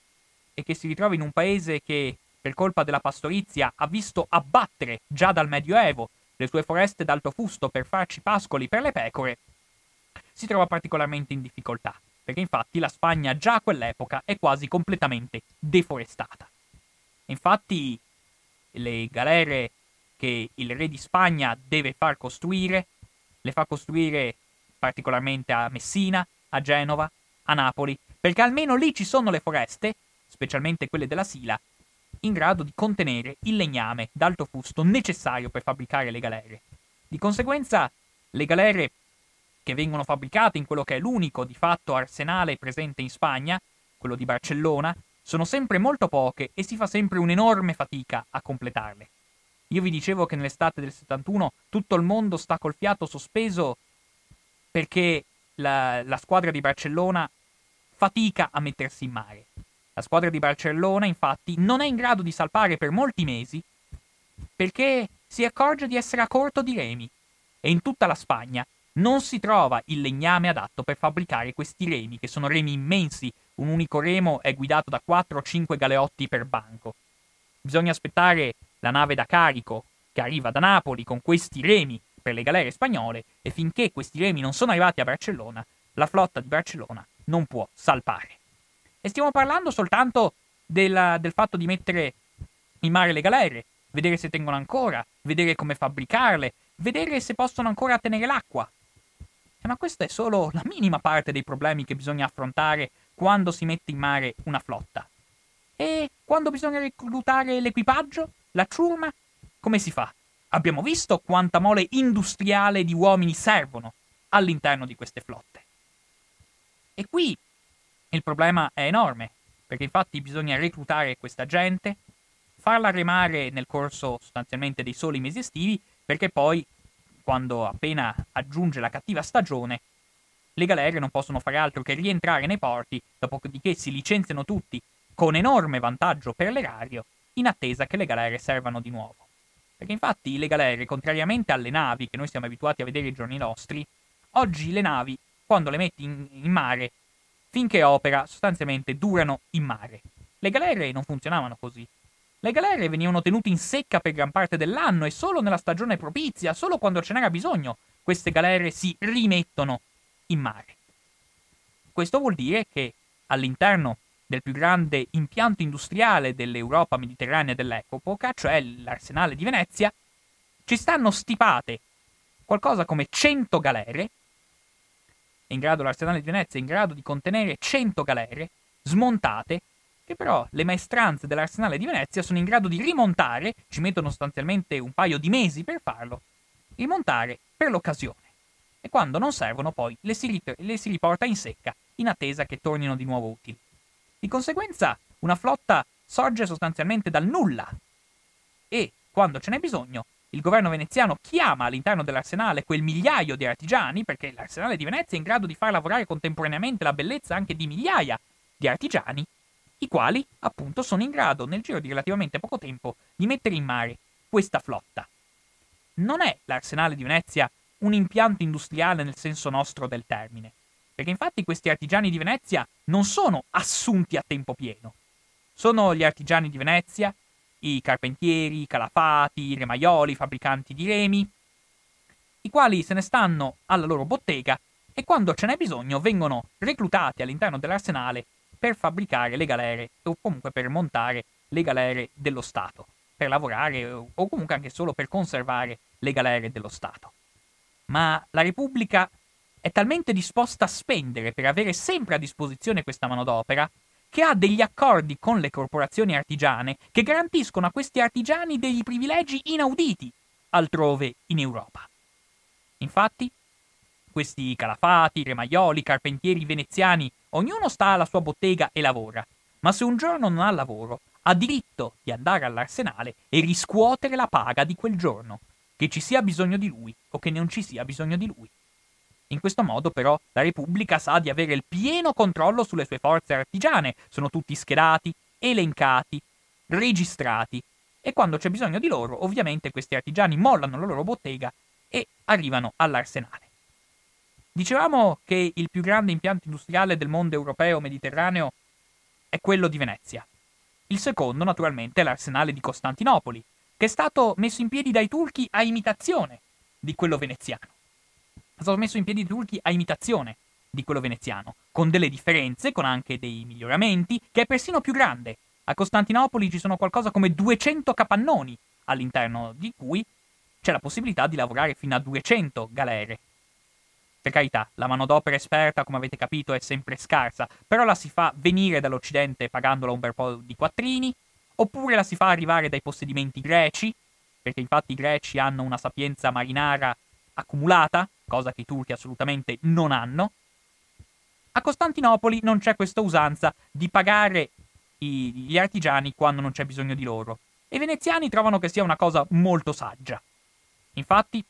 e che si ritrova in un paese che, per colpa della pastorizia, ha visto abbattere già dal Medioevo le sue foreste d'alto fusto per farci pascoli per le pecore, si trova particolarmente in difficoltà, perché infatti la Spagna già a quell'epoca è quasi completamente deforestata. Infatti le galere che il re di Spagna deve far costruire, le fa costruire particolarmente a Messina, a Genova, a Napoli, perché almeno lì ci sono le foreste, specialmente quelle della Sila, in grado di contenere il legname d'alto fusto necessario per fabbricare le galere. Di conseguenza, le galere che vengono fabbricate in quello che è l'unico di fatto arsenale presente in Spagna, quello di Barcellona, sono sempre molto poche e si fa sempre un'enorme fatica a completarle. Io vi dicevo che nell'estate del 71 tutto il mondo sta col fiato sospeso perché la, la squadra di Barcellona fatica a mettersi in mare. La squadra di Barcellona, infatti, non è in grado di salpare per molti mesi perché si accorge di essere a corto di remi e in tutta la Spagna non si trova il legname adatto per fabbricare questi remi, che sono remi immensi, un unico remo è guidato da 4 o 5 galeotti per banco. Bisogna aspettare la nave da carico che arriva da Napoli con questi remi per le galere spagnole e finché questi remi non sono arrivati a Barcellona, la flotta di Barcellona non può salpare. E stiamo parlando soltanto della, del fatto di mettere in mare le galere, vedere se tengono ancora, vedere come fabbricarle, vedere se possono ancora tenere l'acqua. Eh, ma questa è solo la minima parte dei problemi che bisogna affrontare quando si mette in mare una flotta. E quando bisogna reclutare l'equipaggio, la ciurma, come si fa? Abbiamo visto quanta mole industriale di uomini servono all'interno di queste flotte. E qui il problema è enorme, perché infatti bisogna reclutare questa gente, farla remare nel corso sostanzialmente dei soli mesi estivi, perché poi, quando appena aggiunge la cattiva stagione, le galere non possono fare altro che rientrare nei porti, dopodiché si licenziano tutti, con enorme vantaggio per l'erario, in attesa che le galere servano di nuovo. Perché infatti le galere, contrariamente alle navi che noi siamo abituati a vedere ai giorni nostri, oggi le navi, quando le metti in, in mare, finché opera, sostanzialmente durano in mare. Le galere non funzionavano così. Le galere venivano tenute in secca per gran parte dell'anno e solo nella stagione propizia, solo quando ce n'era bisogno, queste galere si rimettono in mare. Questo vuol dire che all'interno del più grande impianto industriale dell'Europa mediterranea dell'epoca, cioè l'arsenale di Venezia, ci stanno stipate qualcosa come 100 galere, in grado, l'arsenale di Venezia è in grado di contenere 100 galere smontate, che però le maestranze dell'arsenale di Venezia sono in grado di rimontare, ci mettono sostanzialmente un paio di mesi per farlo, rimontare per l'occasione e quando non servono poi le si, rit- le si riporta in secca in attesa che tornino di nuovo utili. Di conseguenza una flotta sorge sostanzialmente dal nulla e, quando ce n'è bisogno, il governo veneziano chiama all'interno dell'arsenale quel migliaio di artigiani, perché l'arsenale di Venezia è in grado di far lavorare contemporaneamente la bellezza anche di migliaia di artigiani, i quali appunto sono in grado, nel giro di relativamente poco tempo, di mettere in mare questa flotta. Non è l'arsenale di Venezia un impianto industriale nel senso nostro del termine. Perché infatti questi artigiani di Venezia non sono assunti a tempo pieno. Sono gli artigiani di Venezia, i carpentieri, i calafati, i remaioli, i fabbricanti di remi, i quali se ne stanno alla loro bottega e quando ce n'è bisogno vengono reclutati all'interno dell'arsenale per fabbricare le galere o comunque per montare le galere dello Stato, per lavorare o comunque anche solo per conservare le galere dello Stato ma la Repubblica è talmente disposta a spendere per avere sempre a disposizione questa manodopera che ha degli accordi con le corporazioni artigiane che garantiscono a questi artigiani degli privilegi inauditi altrove in Europa. Infatti, questi calafati, remaioli, carpentieri veneziani, ognuno sta alla sua bottega e lavora, ma se un giorno non ha lavoro, ha diritto di andare all'arsenale e riscuotere la paga di quel giorno, che ci sia bisogno di lui o che non ci sia bisogno di lui. In questo modo, però, la Repubblica sa di avere il pieno controllo sulle sue forze artigiane, sono tutti schedati, elencati, registrati, e quando c'è bisogno di loro, ovviamente questi artigiani mollano la loro bottega e arrivano all'arsenale. Dicevamo che il più grande impianto industriale del mondo europeo mediterraneo è quello di Venezia. Il secondo, naturalmente, è l'arsenale di Costantinopoli, che è stato messo in piedi dai turchi a imitazione di quello veneziano. Stato messo in piedi turchi a imitazione di quello veneziano, con delle differenze, con anche dei miglioramenti, che è persino più grande. A Costantinopoli ci sono qualcosa come 200 capannoni, all'interno di cui c'è la possibilità di lavorare fino a 200 galere. Per carità, la manodopera esperta, come avete capito, è sempre scarsa, però la si fa venire dall'Occidente pagandola un bel po' di quattrini, oppure la si fa arrivare dai possedimenti greci, perché infatti i greci hanno una sapienza marinara accumulata, cosa che i turchi assolutamente non hanno. A Costantinopoli non c'è questa usanza di pagare gli artigiani quando non c'è bisogno di loro, e i veneziani trovano che sia una cosa molto saggia. Infatti,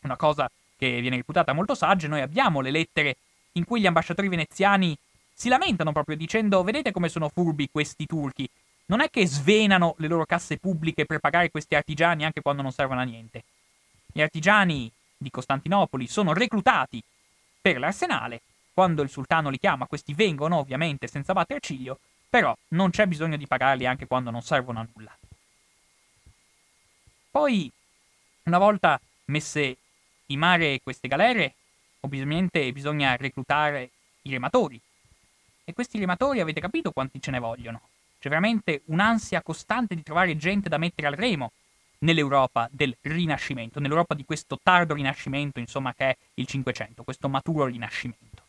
una cosa che viene reputata molto saggia, noi abbiamo le lettere in cui gli ambasciatori veneziani si lamentano proprio dicendo vedete come sono furbi questi turchi, non è che svenano le loro casse pubbliche per pagare questi artigiani anche quando non servono a niente. Gli artigiani di Costantinopoli sono reclutati per l'arsenale, quando il sultano li chiama questi vengono ovviamente senza batter ciglio, però non c'è bisogno di pagarli anche quando non servono a nulla. Poi, una volta messe in mare queste galere, ovviamente bisogna reclutare i rematori. E questi rematori avete capito quanti ce ne vogliono? C'è veramente un'ansia costante di trovare gente da mettere al remo nell'Europa del Rinascimento, nell'Europa di questo tardo Rinascimento, insomma, che è il Cinquecento, questo maturo Rinascimento.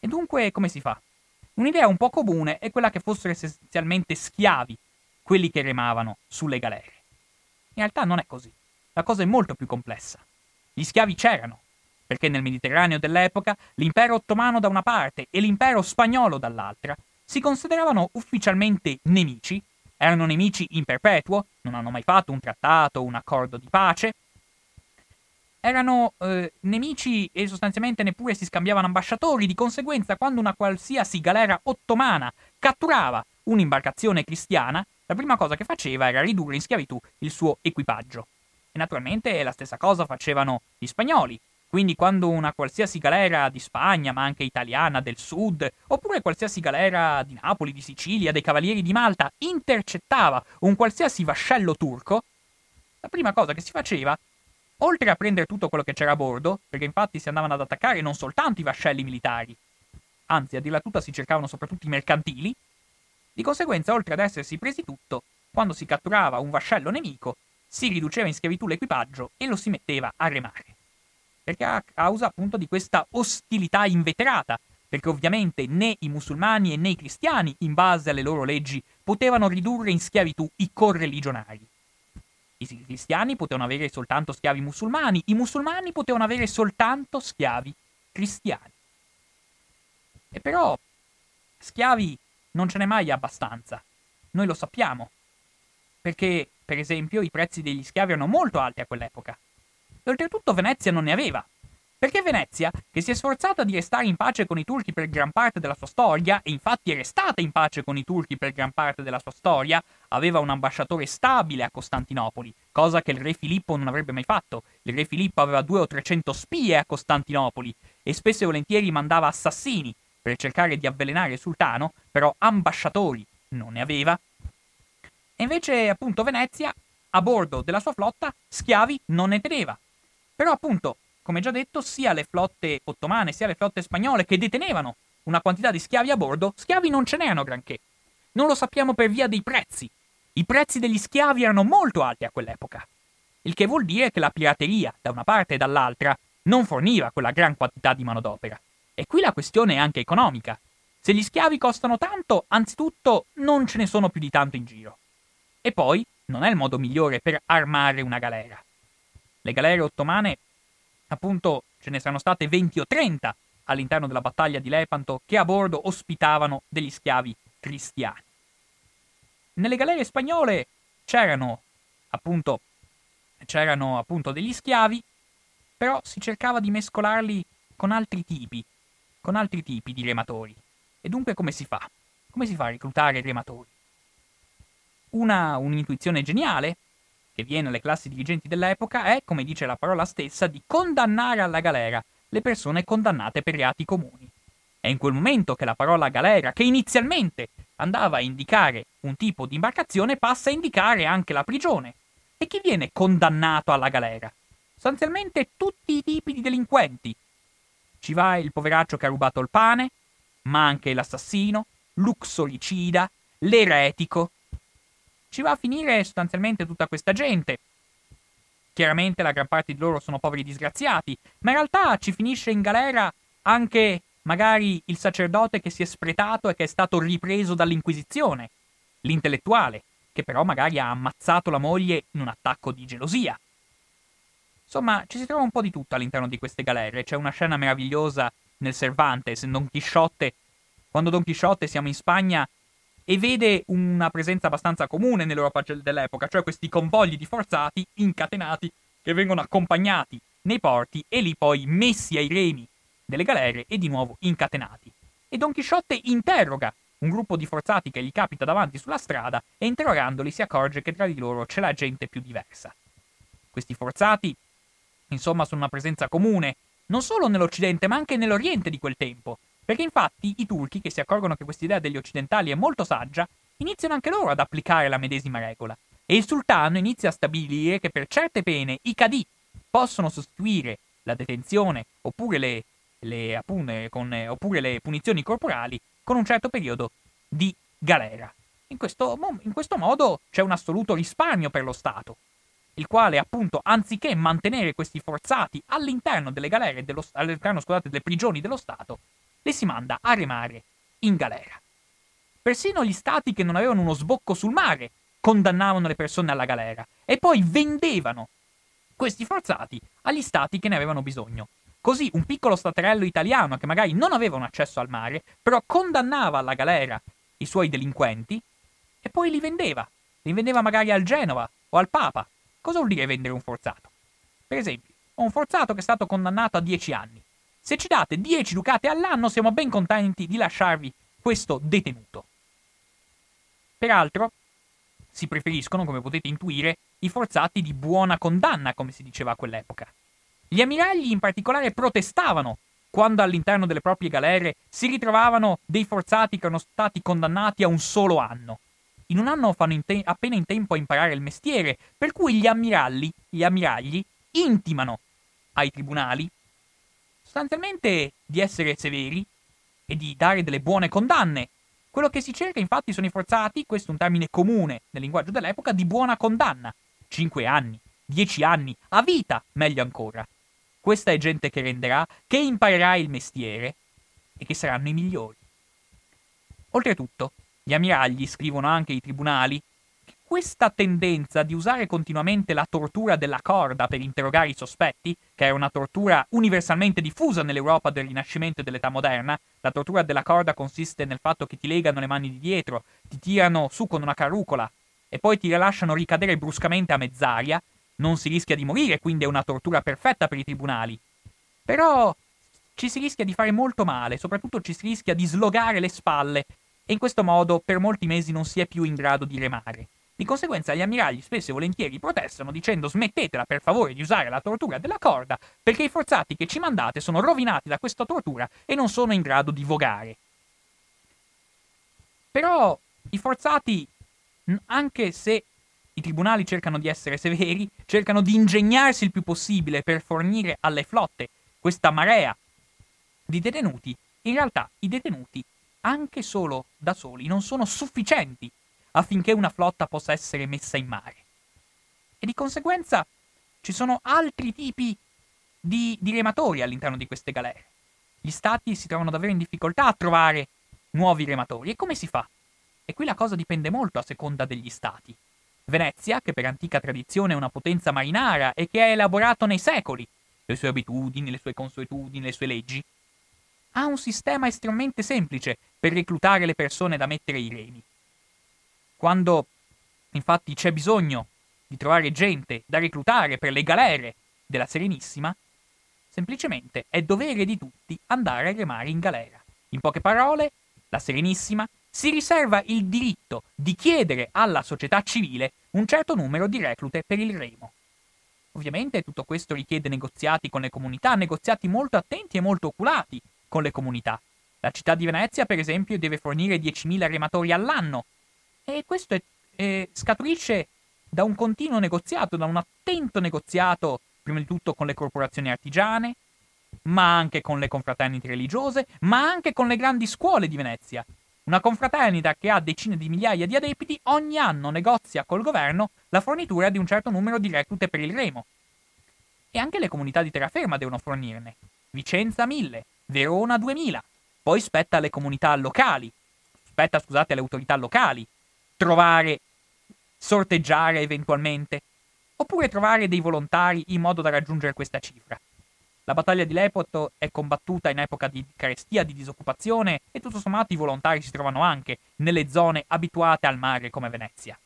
E dunque come si fa? Un'idea un po' comune è quella che fossero essenzialmente schiavi quelli che remavano sulle galere. In realtà non è così. La cosa è molto più complessa. Gli schiavi c'erano, perché nel Mediterraneo dell'epoca l'impero ottomano da una parte e l'impero spagnolo dall'altra si consideravano ufficialmente nemici, erano nemici in perpetuo, non hanno mai fatto un trattato, un accordo di pace, erano eh, nemici e sostanzialmente neppure si scambiavano ambasciatori, di conseguenza quando una qualsiasi galera ottomana catturava un'imbarcazione cristiana, la prima cosa che faceva era ridurre in schiavitù il suo equipaggio. E naturalmente la stessa cosa facevano gli spagnoli. Quindi quando una qualsiasi galera di Spagna, ma anche italiana, del sud, oppure qualsiasi galera di Napoli, di Sicilia, dei cavalieri di Malta, intercettava un qualsiasi vascello turco, la prima cosa che si faceva, oltre a prendere tutto quello che c'era a bordo, perché infatti si andavano ad attaccare non soltanto i vascelli militari, anzi a dirla tutta si cercavano soprattutto i mercantili, di conseguenza oltre ad essersi presi tutto, quando si catturava un vascello nemico, si riduceva in schiavitù l'equipaggio e lo si metteva a remare. Perché a causa appunto di questa ostilità inveterata, perché ovviamente né i musulmani né i cristiani, in base alle loro leggi, potevano ridurre in schiavitù i correligionari. I cristiani potevano avere soltanto schiavi musulmani, i musulmani potevano avere soltanto schiavi cristiani. E però schiavi non ce n'è mai abbastanza. Noi lo sappiamo. Perché per esempio, i prezzi degli schiavi erano molto alti a quell'epoca. E oltretutto Venezia non ne aveva. Perché Venezia, che si è sforzata di restare in pace con i turchi per gran parte della sua storia, e infatti è restata in pace con i turchi per gran parte della sua storia, aveva un ambasciatore stabile a Costantinopoli, cosa che il re Filippo non avrebbe mai fatto. Il re Filippo aveva due o trecento spie a Costantinopoli e spesso e volentieri mandava assassini per cercare di avvelenare il sultano, però ambasciatori non ne aveva e invece, appunto, Venezia, a bordo della sua flotta, schiavi non ne teneva. Però, appunto, come già detto, sia le flotte ottomane sia le flotte spagnole che detenevano una quantità di schiavi a bordo, schiavi non ce n'erano granché. Non lo sappiamo per via dei prezzi. I prezzi degli schiavi erano molto alti a quell'epoca. Il che vuol dire che la pirateria, da una parte e dall'altra, non forniva quella gran quantità di manodopera. E qui la questione è anche economica. Se gli schiavi costano tanto, anzitutto non ce ne sono più di tanto in giro. E poi non è il modo migliore per armare una galera. Le galere ottomane, appunto, ce ne saranno state 20 o 30 all'interno della battaglia di Lepanto che a bordo ospitavano degli schiavi cristiani. Nelle galere spagnole c'erano appunto, c'erano appunto degli schiavi, però si cercava di mescolarli con altri tipi, con altri tipi di rematori. E dunque come si fa? Come si fa a reclutare rematori? Una, un'intuizione geniale, che viene alle classi dirigenti dell'epoca, è, come dice la parola stessa, di condannare alla galera le persone condannate per reati comuni. È in quel momento che la parola galera, che inizialmente andava a indicare un tipo di imbarcazione, passa a indicare anche la prigione. E chi viene condannato alla galera? Sostanzialmente tutti i tipi di delinquenti. Ci va il poveraccio che ha rubato il pane, ma anche l'assassino, l'uxoricida, l'eretico, ci va a finire sostanzialmente tutta questa gente. chiaramente la gran parte di loro sono poveri disgraziati, ma in realtà ci finisce in galera anche magari il sacerdote che si è spretato e che è stato ripreso dall'Inquisizione, l'intellettuale, che però magari ha ammazzato la moglie in un attacco di gelosia. Insomma, ci si trova un po' di tutto all'interno di queste galere. C'è una scena meravigliosa nel Cervantes, in Don Chisciotte, quando Don Chisciotte siamo in Spagna e vede una presenza abbastanza comune nell'Europa dell'epoca, cioè questi convogli di forzati incatenati che vengono accompagnati nei porti e lì poi messi ai remi delle galere e di nuovo incatenati. E Don Chisciotte interroga un gruppo di forzati che gli capita davanti sulla strada e interrogandoli si accorge che tra di loro c'è la gente più diversa. Questi forzati, insomma, sono una presenza comune, non solo nell'Occidente ma anche nell'Oriente di quel tempo, perché infatti i turchi, che si accorgono che quest'idea degli occidentali è molto saggia, iniziano anche loro ad applicare la medesima regola. E il sultano inizia a stabilire che per certe pene i cadì possono sostituire la detenzione oppure le, le, apune, con, oppure le punizioni corporali con un certo periodo di galera. In questo, in questo modo c'è un assoluto risparmio per lo Stato, il quale appunto anziché mantenere questi forzati all'interno delle galere, dello, all'interno scusate, delle prigioni dello Stato, le si manda a remare in galera. Persino gli stati che non avevano uno sbocco sul mare condannavano le persone alla galera e poi vendevano questi forzati agli stati che ne avevano bisogno. Così un piccolo staterello italiano che magari non aveva un accesso al mare, però condannava alla galera i suoi delinquenti e poi li vendeva. Li vendeva magari al Genova o al Papa. Cosa vuol dire vendere un forzato? Per esempio, ho un forzato che è stato condannato a 10 anni. Se ci date 10 ducati all'anno siamo ben contenti di lasciarvi questo detenuto. Peraltro, si preferiscono, come potete intuire, i forzati di buona condanna, come si diceva a quell'epoca. Gli ammiragli in particolare protestavano quando all'interno delle proprie galere si ritrovavano dei forzati che erano stati condannati a un solo anno. In un anno fanno in te- appena in tempo a imparare il mestiere, per cui gli ammiragli, gli ammiragli intimano ai tribunali sostanzialmente di essere severi e di dare delle buone condanne. Quello che si cerca infatti sono i forzati, questo è un termine comune nel linguaggio dell'epoca, di buona condanna. 5 anni, 10 anni, a vita, meglio ancora. Questa è gente che renderà, che imparerà il mestiere e che saranno i migliori. Oltretutto, gli ammiragli scrivono anche ai tribunali questa tendenza di usare continuamente la tortura della corda per interrogare i sospetti, che è una tortura universalmente diffusa nell'Europa del Rinascimento e dell'età moderna, la tortura della corda consiste nel fatto che ti legano le mani di dietro, ti tirano su con una carrucola e poi ti rilasciano ricadere bruscamente a mezz'aria, non si rischia di morire, quindi è una tortura perfetta per i tribunali. Però ci si rischia di fare molto male, soprattutto ci si rischia di slogare le spalle e in questo modo per molti mesi non si è più in grado di remare. Di conseguenza gli ammiragli spesso e volentieri protestano dicendo smettetela per favore di usare la tortura della corda perché i forzati che ci mandate sono rovinati da questa tortura e non sono in grado di vogare. Però i forzati, anche se i tribunali cercano di essere severi, cercano di ingegnarsi il più possibile per fornire alle flotte questa marea di detenuti, in realtà i detenuti, anche solo da soli, non sono sufficienti affinché una flotta possa essere messa in mare. E di conseguenza ci sono altri tipi di, di rematori all'interno di queste galere. Gli stati si trovano davvero in difficoltà a trovare nuovi rematori. E come si fa? E qui la cosa dipende molto a seconda degli stati. Venezia, che per antica tradizione è una potenza marinara e che ha elaborato nei secoli le sue abitudini, le sue consuetudini, le sue leggi, ha un sistema estremamente semplice per reclutare le persone da mettere ai remi. Quando infatti c'è bisogno di trovare gente da reclutare per le galere della Serenissima, semplicemente è dovere di tutti andare a remare in galera. In poche parole, la Serenissima si riserva il diritto di chiedere alla società civile un certo numero di reclute per il remo. Ovviamente tutto questo richiede negoziati con le comunità, negoziati molto attenti e molto oculati con le comunità. La città di Venezia, per esempio, deve fornire 10.000 rematori all'anno e questo è, eh, scaturisce da un continuo negoziato, da un attento negoziato, prima di tutto con le corporazioni artigiane, ma anche con le confraternite religiose, ma anche con le grandi scuole di Venezia. Una confraternita che ha decine di migliaia di adepti ogni anno negozia col governo la fornitura di un certo numero di reclute per il remo. E anche le comunità di terraferma devono fornirne. Vicenza 1000, Verona 2000. Poi spetta alle comunità locali, spetta scusate alle autorità locali, trovare, sorteggiare eventualmente, oppure trovare dei volontari in modo da raggiungere questa cifra. La battaglia di Lepoto è combattuta in epoca di carestia, di disoccupazione e tutto sommato i volontari si trovano anche nelle zone abituate al mare come Venezia.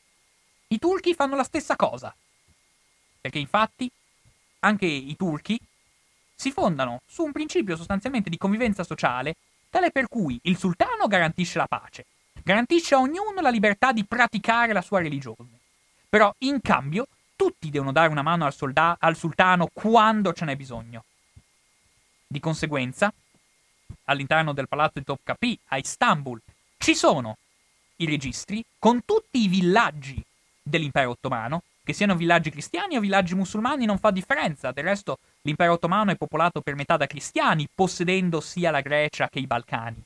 I turchi fanno la stessa cosa, perché infatti anche i turchi si fondano su un principio sostanzialmente di convivenza sociale tale per cui il sultano garantisce la pace, garantisce a ognuno la libertà di praticare la sua religione. Però in cambio tutti devono dare una mano al, solda- al sultano quando ce n'è bisogno. Di conseguenza, all'interno del palazzo di Topkapi a Istanbul ci sono i registri con tutti i villaggi dell'impero ottomano, che siano villaggi cristiani o villaggi musulmani non fa differenza, del resto l'impero ottomano è popolato per metà da cristiani, possedendo sia la Grecia che i Balcani.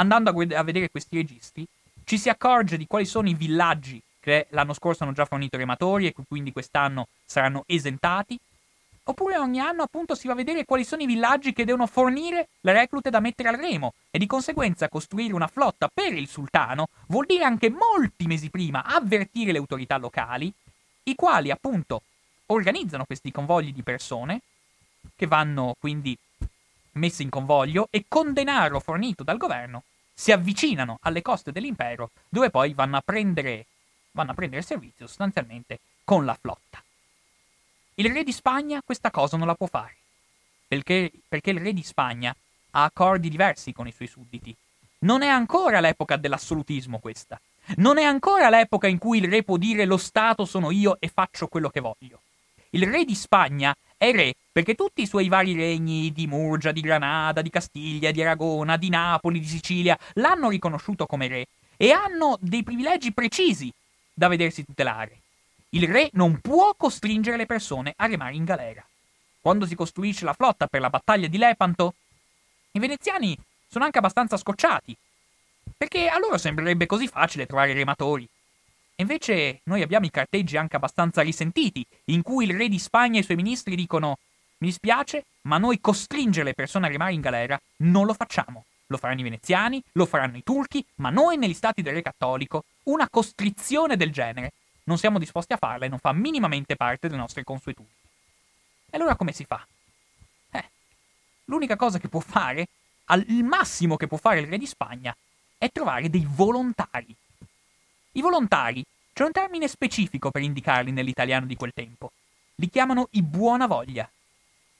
Andando a, gued- a vedere questi registri, ci si accorge di quali sono i villaggi che l'anno scorso hanno già fornito rematori e quindi quest'anno saranno esentati, Oppure ogni anno appunto si va a vedere quali sono i villaggi che devono fornire le reclute da mettere al remo e di conseguenza costruire una flotta per il sultano vuol dire anche molti mesi prima avvertire le autorità locali, i quali appunto organizzano questi convogli di persone che vanno quindi messe in convoglio e con denaro fornito dal governo si avvicinano alle coste dell'impero dove poi vanno a prendere, vanno a prendere servizio sostanzialmente con la flotta. Il re di Spagna questa cosa non la può fare, perché, perché il re di Spagna ha accordi diversi con i suoi sudditi. Non è ancora l'epoca dell'assolutismo questa. Non è ancora l'epoca in cui il re può dire lo Stato sono io e faccio quello che voglio. Il re di Spagna è re perché tutti i suoi vari regni di Murgia, di Granada, di Castiglia, di Aragona, di Napoli, di Sicilia l'hanno riconosciuto come re e hanno dei privilegi precisi da vedersi tutelare. Il re non può costringere le persone a remare in galera. Quando si costruisce la flotta per la battaglia di Lepanto, i veneziani sono anche abbastanza scocciati, perché a loro sembrerebbe così facile trovare rematori. Invece noi abbiamo i carteggi anche abbastanza risentiti, in cui il re di Spagna e i suoi ministri dicono mi dispiace, ma noi costringere le persone a remare in galera non lo facciamo. Lo faranno i veneziani, lo faranno i turchi, ma noi negli stati del re cattolico una costrizione del genere non siamo disposti a farla e non fa minimamente parte delle nostre consuetudini. E allora come si fa? Eh, l'unica cosa che può fare, al, massimo che può fare il re di Spagna, è trovare dei volontari. I volontari, c'è un termine specifico per indicarli nell'italiano di quel tempo. Li chiamano i buona voglia.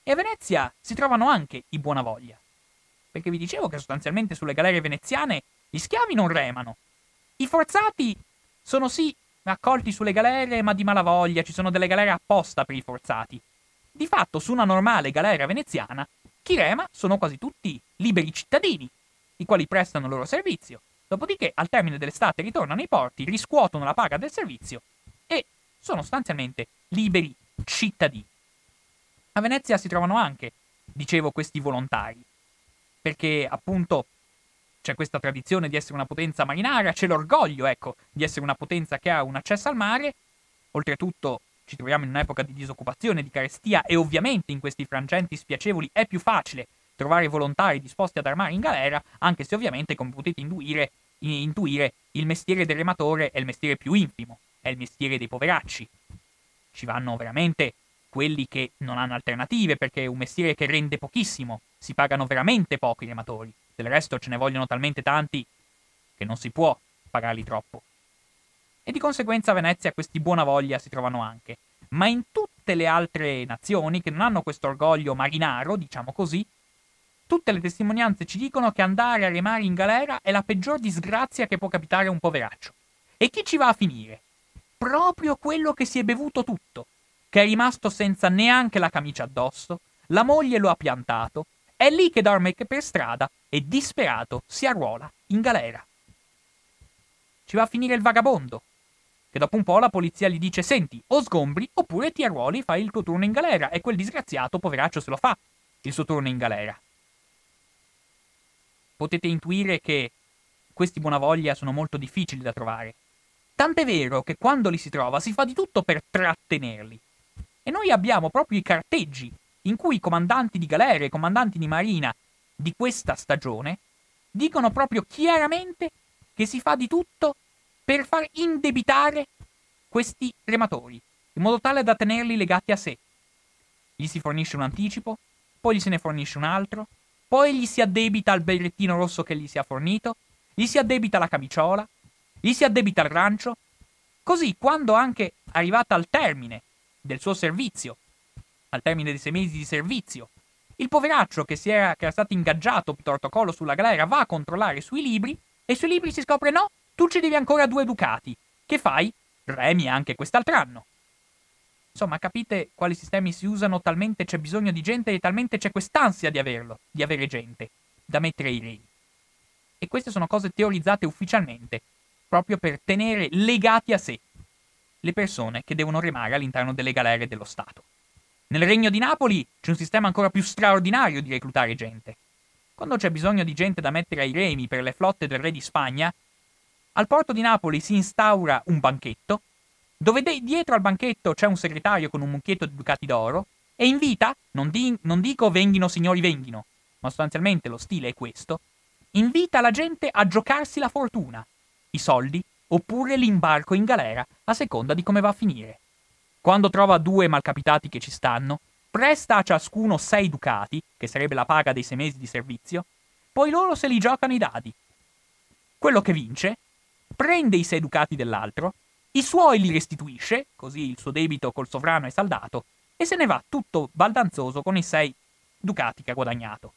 E a Venezia si trovano anche i buona voglia. Perché vi dicevo che sostanzialmente sulle galere veneziane gli schiavi non remano. I forzati sono sì accolti sulle galere ma di malavoglia, ci sono delle galere apposta per i forzati. Di fatto, su una normale galera veneziana, chi rema sono quasi tutti liberi cittadini, i quali prestano il loro servizio, dopodiché al termine dell'estate ritornano ai porti, riscuotono la paga del servizio e sono sostanzialmente liberi cittadini. A Venezia si trovano anche, dicevo, questi volontari, perché appunto c'è questa tradizione di essere una potenza marinara, c'è l'orgoglio, ecco, di essere una potenza che ha un accesso al mare. Oltretutto ci troviamo in un'epoca di disoccupazione, di carestia e ovviamente in questi frangenti spiacevoli è più facile trovare volontari disposti ad armare in galera, anche se ovviamente, come potete intuire, intuire il mestiere del rematore è il mestiere più infimo, è il mestiere dei poveracci. Ci vanno veramente quelli che non hanno alternative perché è un mestiere che rende pochissimo, si pagano veramente poco i rematori. Del resto ce ne vogliono talmente tanti che non si può pagarli troppo. E di conseguenza a Venezia questi buona voglia si trovano anche. Ma in tutte le altre nazioni che non hanno questo orgoglio marinaro, diciamo così, tutte le testimonianze ci dicono che andare a remare in galera è la peggior disgrazia che può capitare a un poveraccio. E chi ci va a finire? Proprio quello che si è bevuto tutto, che è rimasto senza neanche la camicia addosso, la moglie lo ha piantato, è lì che dorme per strada e disperato si arruola in galera. Ci va a finire il vagabondo, che dopo un po' la polizia gli dice senti, o sgombri oppure ti arruoli e fai il tuo turno in galera e quel disgraziato poveraccio se lo fa il suo turno in galera. Potete intuire che questi buonavoglia sono molto difficili da trovare. Tant'è vero che quando li si trova si fa di tutto per trattenerli. E noi abbiamo proprio i carteggi in cui i comandanti di galere, i comandanti di marina di questa stagione dicono proprio chiaramente che si fa di tutto per far indebitare questi rematori, in modo tale da tenerli legati a sé. Gli si fornisce un anticipo, poi gli se ne fornisce un altro, poi gli si addebita il berrettino rosso che gli si è fornito, gli si addebita la camiciola, gli si addebita il rancio, così quando anche arrivata al termine del suo servizio, al termine dei sei mesi di servizio, il poveraccio che, era, che era stato ingaggiato torto collo sulla galera va a controllare i suoi libri e sui libri si scopre no, tu ci devi ancora due ducati. Che fai? Remi anche quest'altro anno. Insomma, capite quali sistemi si usano, talmente c'è bisogno di gente e talmente c'è quest'ansia di averlo, di avere gente, da mettere ai remi. E queste sono cose teorizzate ufficialmente, proprio per tenere legati a sé le persone che devono remare all'interno delle galere dello Stato. Nel regno di Napoli c'è un sistema ancora più straordinario di reclutare gente. Quando c'è bisogno di gente da mettere ai remi per le flotte del re di Spagna, al porto di Napoli si instaura un banchetto, dove de- dietro al banchetto c'è un segretario con un mucchietto di ducati d'oro, e invita, non, di- non dico venghino signori venghino, ma sostanzialmente lo stile è questo, invita la gente a giocarsi la fortuna, i soldi oppure l'imbarco in galera, a seconda di come va a finire. Quando trova due malcapitati che ci stanno, presta a ciascuno sei ducati, che sarebbe la paga dei sei mesi di servizio, poi loro se li giocano i dadi. Quello che vince prende i sei ducati dell'altro, i suoi li restituisce, così il suo debito col sovrano è saldato, e se ne va tutto baldanzoso con i sei ducati che ha guadagnato.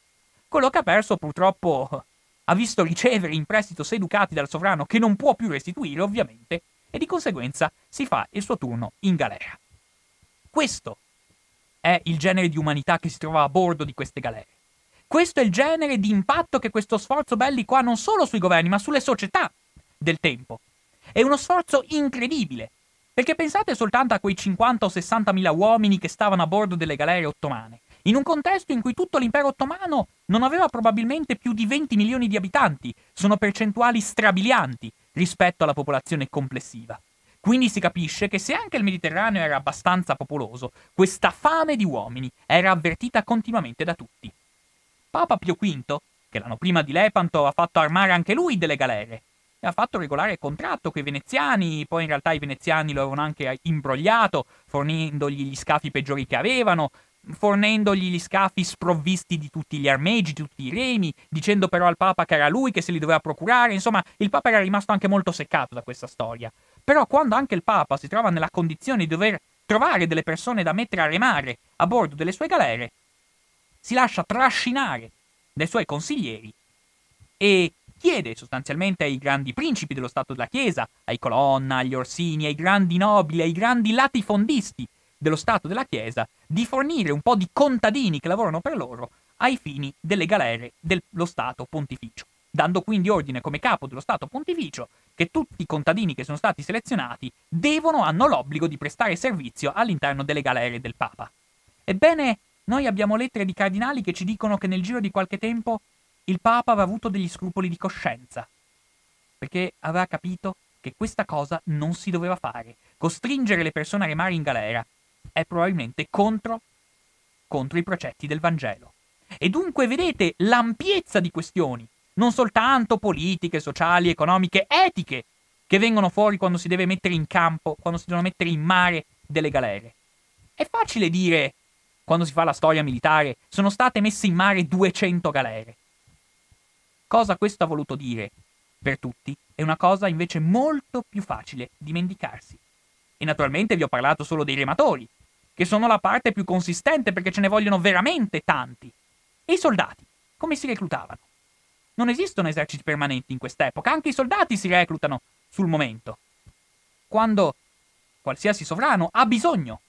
Quello che ha perso purtroppo ha visto ricevere in prestito sei ducati dal sovrano che non può più restituire, ovviamente, e di conseguenza si fa il suo turno in galera. Questo è il genere di umanità che si trova a bordo di queste galere. Questo è il genere di impatto che questo sforzo bellico ha non solo sui governi, ma sulle società del tempo. È uno sforzo incredibile, perché pensate soltanto a quei 50 o 60 mila uomini che stavano a bordo delle galere ottomane, in un contesto in cui tutto l'impero ottomano non aveva probabilmente più di 20 milioni di abitanti, sono percentuali strabilianti rispetto alla popolazione complessiva. Quindi si capisce che se anche il Mediterraneo era abbastanza popoloso, questa fame di uomini era avvertita continuamente da tutti. Papa Pio V, che l'anno prima di Lepanto ha fatto armare anche lui delle galere, ha fatto regolare contratto con i veneziani, poi in realtà i veneziani lo avevano anche imbrogliato, fornendogli gli scafi peggiori che avevano, fornendogli gli scafi sprovvisti di tutti gli armeggi, di tutti i remi, dicendo però al Papa che era lui che se li doveva procurare, insomma il Papa era rimasto anche molto seccato da questa storia. Però quando anche il Papa si trova nella condizione di dover trovare delle persone da mettere a remare a bordo delle sue galere, si lascia trascinare dai suoi consiglieri e chiede sostanzialmente ai grandi principi dello Stato della Chiesa, ai Colonna, agli Orsini, ai grandi nobili, ai grandi latifondisti dello Stato della Chiesa, di fornire un po' di contadini che lavorano per loro ai fini delle galere dello Stato pontificio, dando quindi ordine come capo dello Stato pontificio che tutti i contadini che sono stati selezionati devono, hanno l'obbligo di prestare servizio all'interno delle galere del Papa. Ebbene, noi abbiamo lettere di cardinali che ci dicono che nel giro di qualche tempo il Papa aveva avuto degli scrupoli di coscienza, perché aveva capito che questa cosa non si doveva fare. Costringere le persone a remare in galera è probabilmente contro, contro i precetti del Vangelo. E dunque vedete l'ampiezza di questioni, non soltanto politiche, sociali, economiche, etiche, che vengono fuori quando si deve mettere in campo, quando si devono mettere in mare delle galere. È facile dire, quando si fa la storia militare, sono state messe in mare 200 galere. Cosa questo ha voluto dire per tutti è una cosa invece molto più facile dimenticarsi. E naturalmente vi ho parlato solo dei rematori, che sono la parte più consistente perché ce ne vogliono veramente tanti. E i soldati, come si reclutavano? Non esistono eserciti permanenti in quest'epoca, anche i soldati si reclutano sul momento. Quando qualsiasi sovrano ha bisogno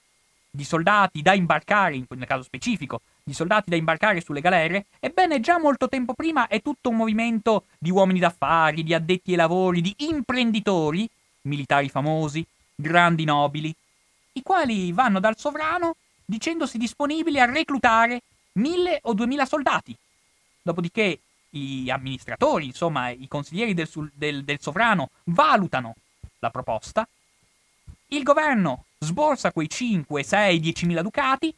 di soldati da imbarcare, nel caso specifico, di soldati da imbarcare sulle galere, ebbene già molto tempo prima è tutto un movimento di uomini d'affari, di addetti ai lavori, di imprenditori, militari famosi, grandi nobili, i quali vanno dal sovrano dicendosi disponibili a reclutare mille o duemila soldati. Dopodiché gli amministratori, insomma i consiglieri del, del, del sovrano, valutano la proposta il governo sborsa quei 5, 6, 10 mila ducati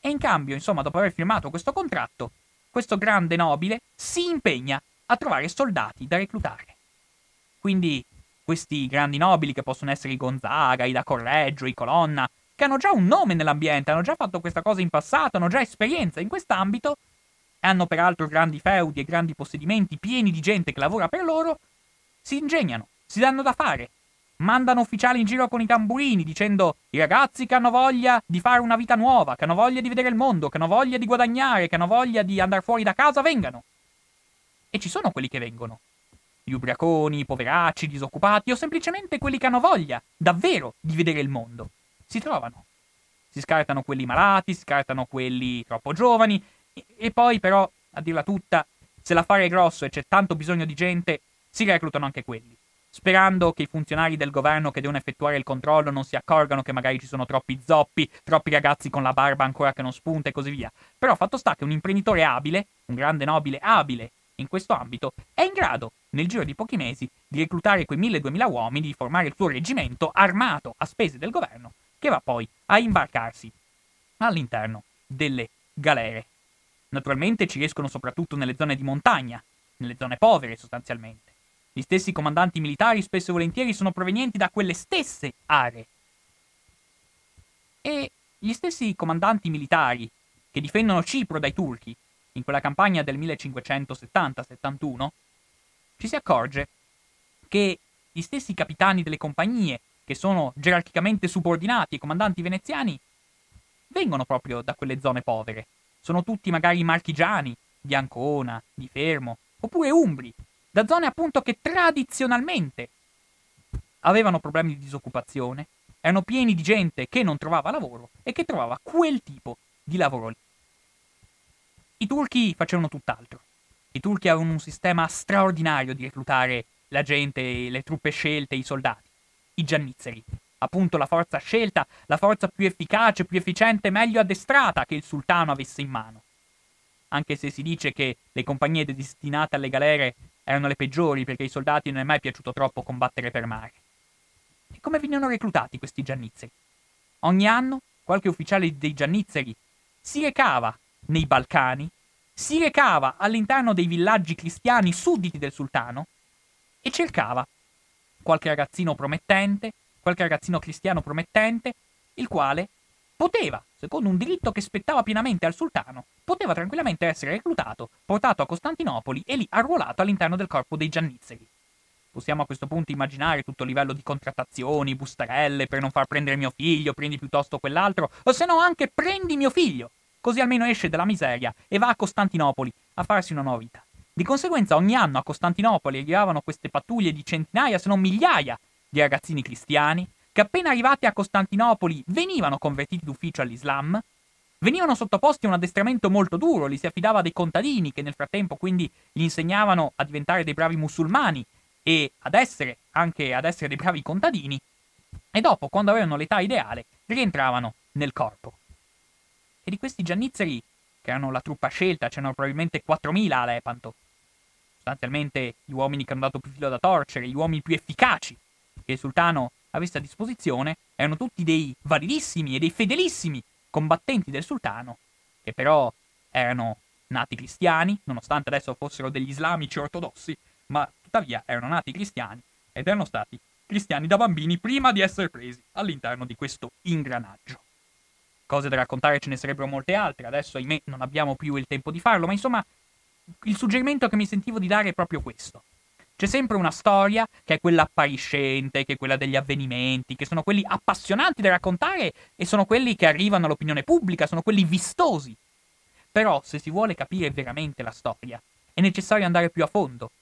e in cambio, insomma, dopo aver firmato questo contratto, questo grande nobile si impegna a trovare soldati da reclutare. Quindi questi grandi nobili che possono essere i Gonzaga, i da Correggio, i Colonna, che hanno già un nome nell'ambiente, hanno già fatto questa cosa in passato, hanno già esperienza in quest'ambito, e hanno peraltro grandi feudi e grandi possedimenti pieni di gente che lavora per loro, si ingegnano, si danno da fare, mandano ufficiali in giro con i tamburini dicendo i ragazzi che hanno voglia di fare una vita nuova, che hanno voglia di vedere il mondo, che hanno voglia di guadagnare, che hanno voglia di andare fuori da casa, vengano. E ci sono quelli che vengono. Gli ubriaconi, i poveracci, i disoccupati o semplicemente quelli che hanno voglia, davvero, di vedere il mondo. Si trovano. Si scartano quelli malati, si scartano quelli troppo giovani e, poi però, a dirla tutta, se l'affare è grosso e c'è tanto bisogno di gente, si reclutano anche quelli sperando che i funzionari del governo che devono effettuare il controllo non si accorgano che magari ci sono troppi zoppi, troppi ragazzi con la barba ancora che non spunta e così via. Però fatto sta che un imprenditore abile, un grande nobile abile in questo ambito, è in grado, nel giro di pochi mesi, di reclutare quei 1000-2000 uomini, di formare il suo reggimento armato a spese del governo, che va poi a imbarcarsi all'interno delle galere. Naturalmente ci riescono soprattutto nelle zone di montagna, nelle zone povere sostanzialmente. Gli stessi comandanti militari spesso e volentieri sono provenienti da quelle stesse aree. E gli stessi comandanti militari che difendono Cipro dai turchi in quella campagna del 1570-71, ci si accorge che gli stessi capitani delle compagnie, che sono gerarchicamente subordinati ai comandanti veneziani, vengono proprio da quelle zone povere. Sono tutti magari marchigiani, di Ancona, di Fermo, oppure umbri, da zone appunto che tradizionalmente avevano problemi di disoccupazione, erano pieni di gente che non trovava lavoro e che trovava quel tipo di lavoro lì. I turchi facevano tutt'altro. I turchi avevano un sistema straordinario di reclutare la gente, le truppe scelte, i soldati, i giannizzeri. Appunto la forza scelta, la forza più efficace, più efficiente, meglio addestrata che il sultano avesse in mano. Anche se si dice che le compagnie destinate alle galere erano le peggiori perché ai soldati non è mai piaciuto troppo combattere per mare. E come venivano reclutati questi giannizzeri? Ogni anno qualche ufficiale dei giannizzeri si recava nei Balcani, si recava all'interno dei villaggi cristiani sudditi del sultano e cercava qualche ragazzino promettente, qualche ragazzino cristiano promettente, il quale poteva, secondo un diritto che spettava pienamente al sultano, poteva tranquillamente essere reclutato, portato a Costantinopoli e lì arruolato all'interno del corpo dei giannizzeri. Possiamo a questo punto immaginare tutto il livello di contrattazioni, bustarelle per non far prendere mio figlio, prendi piuttosto quell'altro, o se no anche prendi mio figlio, così almeno esce dalla miseria e va a Costantinopoli a farsi una nuova vita. Di conseguenza ogni anno a Costantinopoli arrivavano queste pattuglie di centinaia, se non migliaia, di ragazzini cristiani, che appena arrivati a Costantinopoli venivano convertiti d'ufficio all'Islam, venivano sottoposti a un addestramento molto duro, li si affidava a dei contadini che nel frattempo quindi gli insegnavano a diventare dei bravi musulmani e ad essere anche ad essere dei bravi contadini, e dopo, quando avevano l'età ideale, rientravano nel corpo. E di questi giannizzeri, che erano la truppa scelta, c'erano probabilmente 4.000 a Lepanto, sostanzialmente gli uomini che hanno dato più filo da torcere, gli uomini più efficaci che il sultano avesse a disposizione erano tutti dei validissimi e dei fedelissimi combattenti del sultano, che però erano nati cristiani, nonostante adesso fossero degli islamici ortodossi, ma tuttavia erano nati cristiani ed erano stati cristiani da bambini prima di essere presi all'interno di questo ingranaggio. Cose da raccontare ce ne sarebbero molte altre, adesso ahimè non abbiamo più il tempo di farlo, ma insomma il suggerimento che mi sentivo di dare è proprio questo. C'è sempre una storia che è quella appariscente, che è quella degli avvenimenti, che sono quelli appassionanti da raccontare e sono quelli che arrivano all'opinione pubblica, sono quelli vistosi. Però, se si vuole capire veramente la storia, è necessario andare più a fondo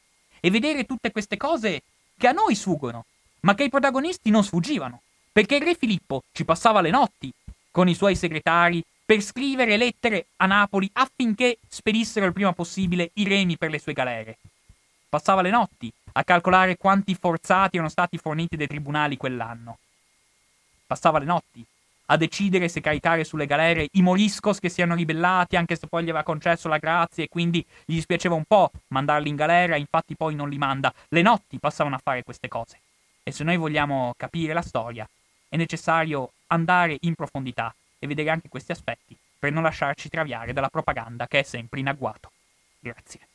e vedere tutte queste cose che a noi sfuggono, ma che ai protagonisti non sfuggivano, perché il re Filippo ci passava le notti con i suoi segretari per scrivere lettere a Napoli affinché spedissero il prima possibile i remi per le sue galere. Passava le notti a calcolare quanti forzati erano stati forniti dai tribunali quell'anno. Passava le notti a decidere se caricare sulle galere i moriscos che si erano ribellati, anche se poi gli aveva concesso la grazia e quindi gli dispiaceva un po' mandarli in galera, infatti poi non li manda. Le notti passavano a fare queste cose. E se noi vogliamo capire la storia, è necessario andare in profondità e vedere anche questi aspetti per non lasciarci traviare dalla propaganda che è sempre in agguato. Grazie.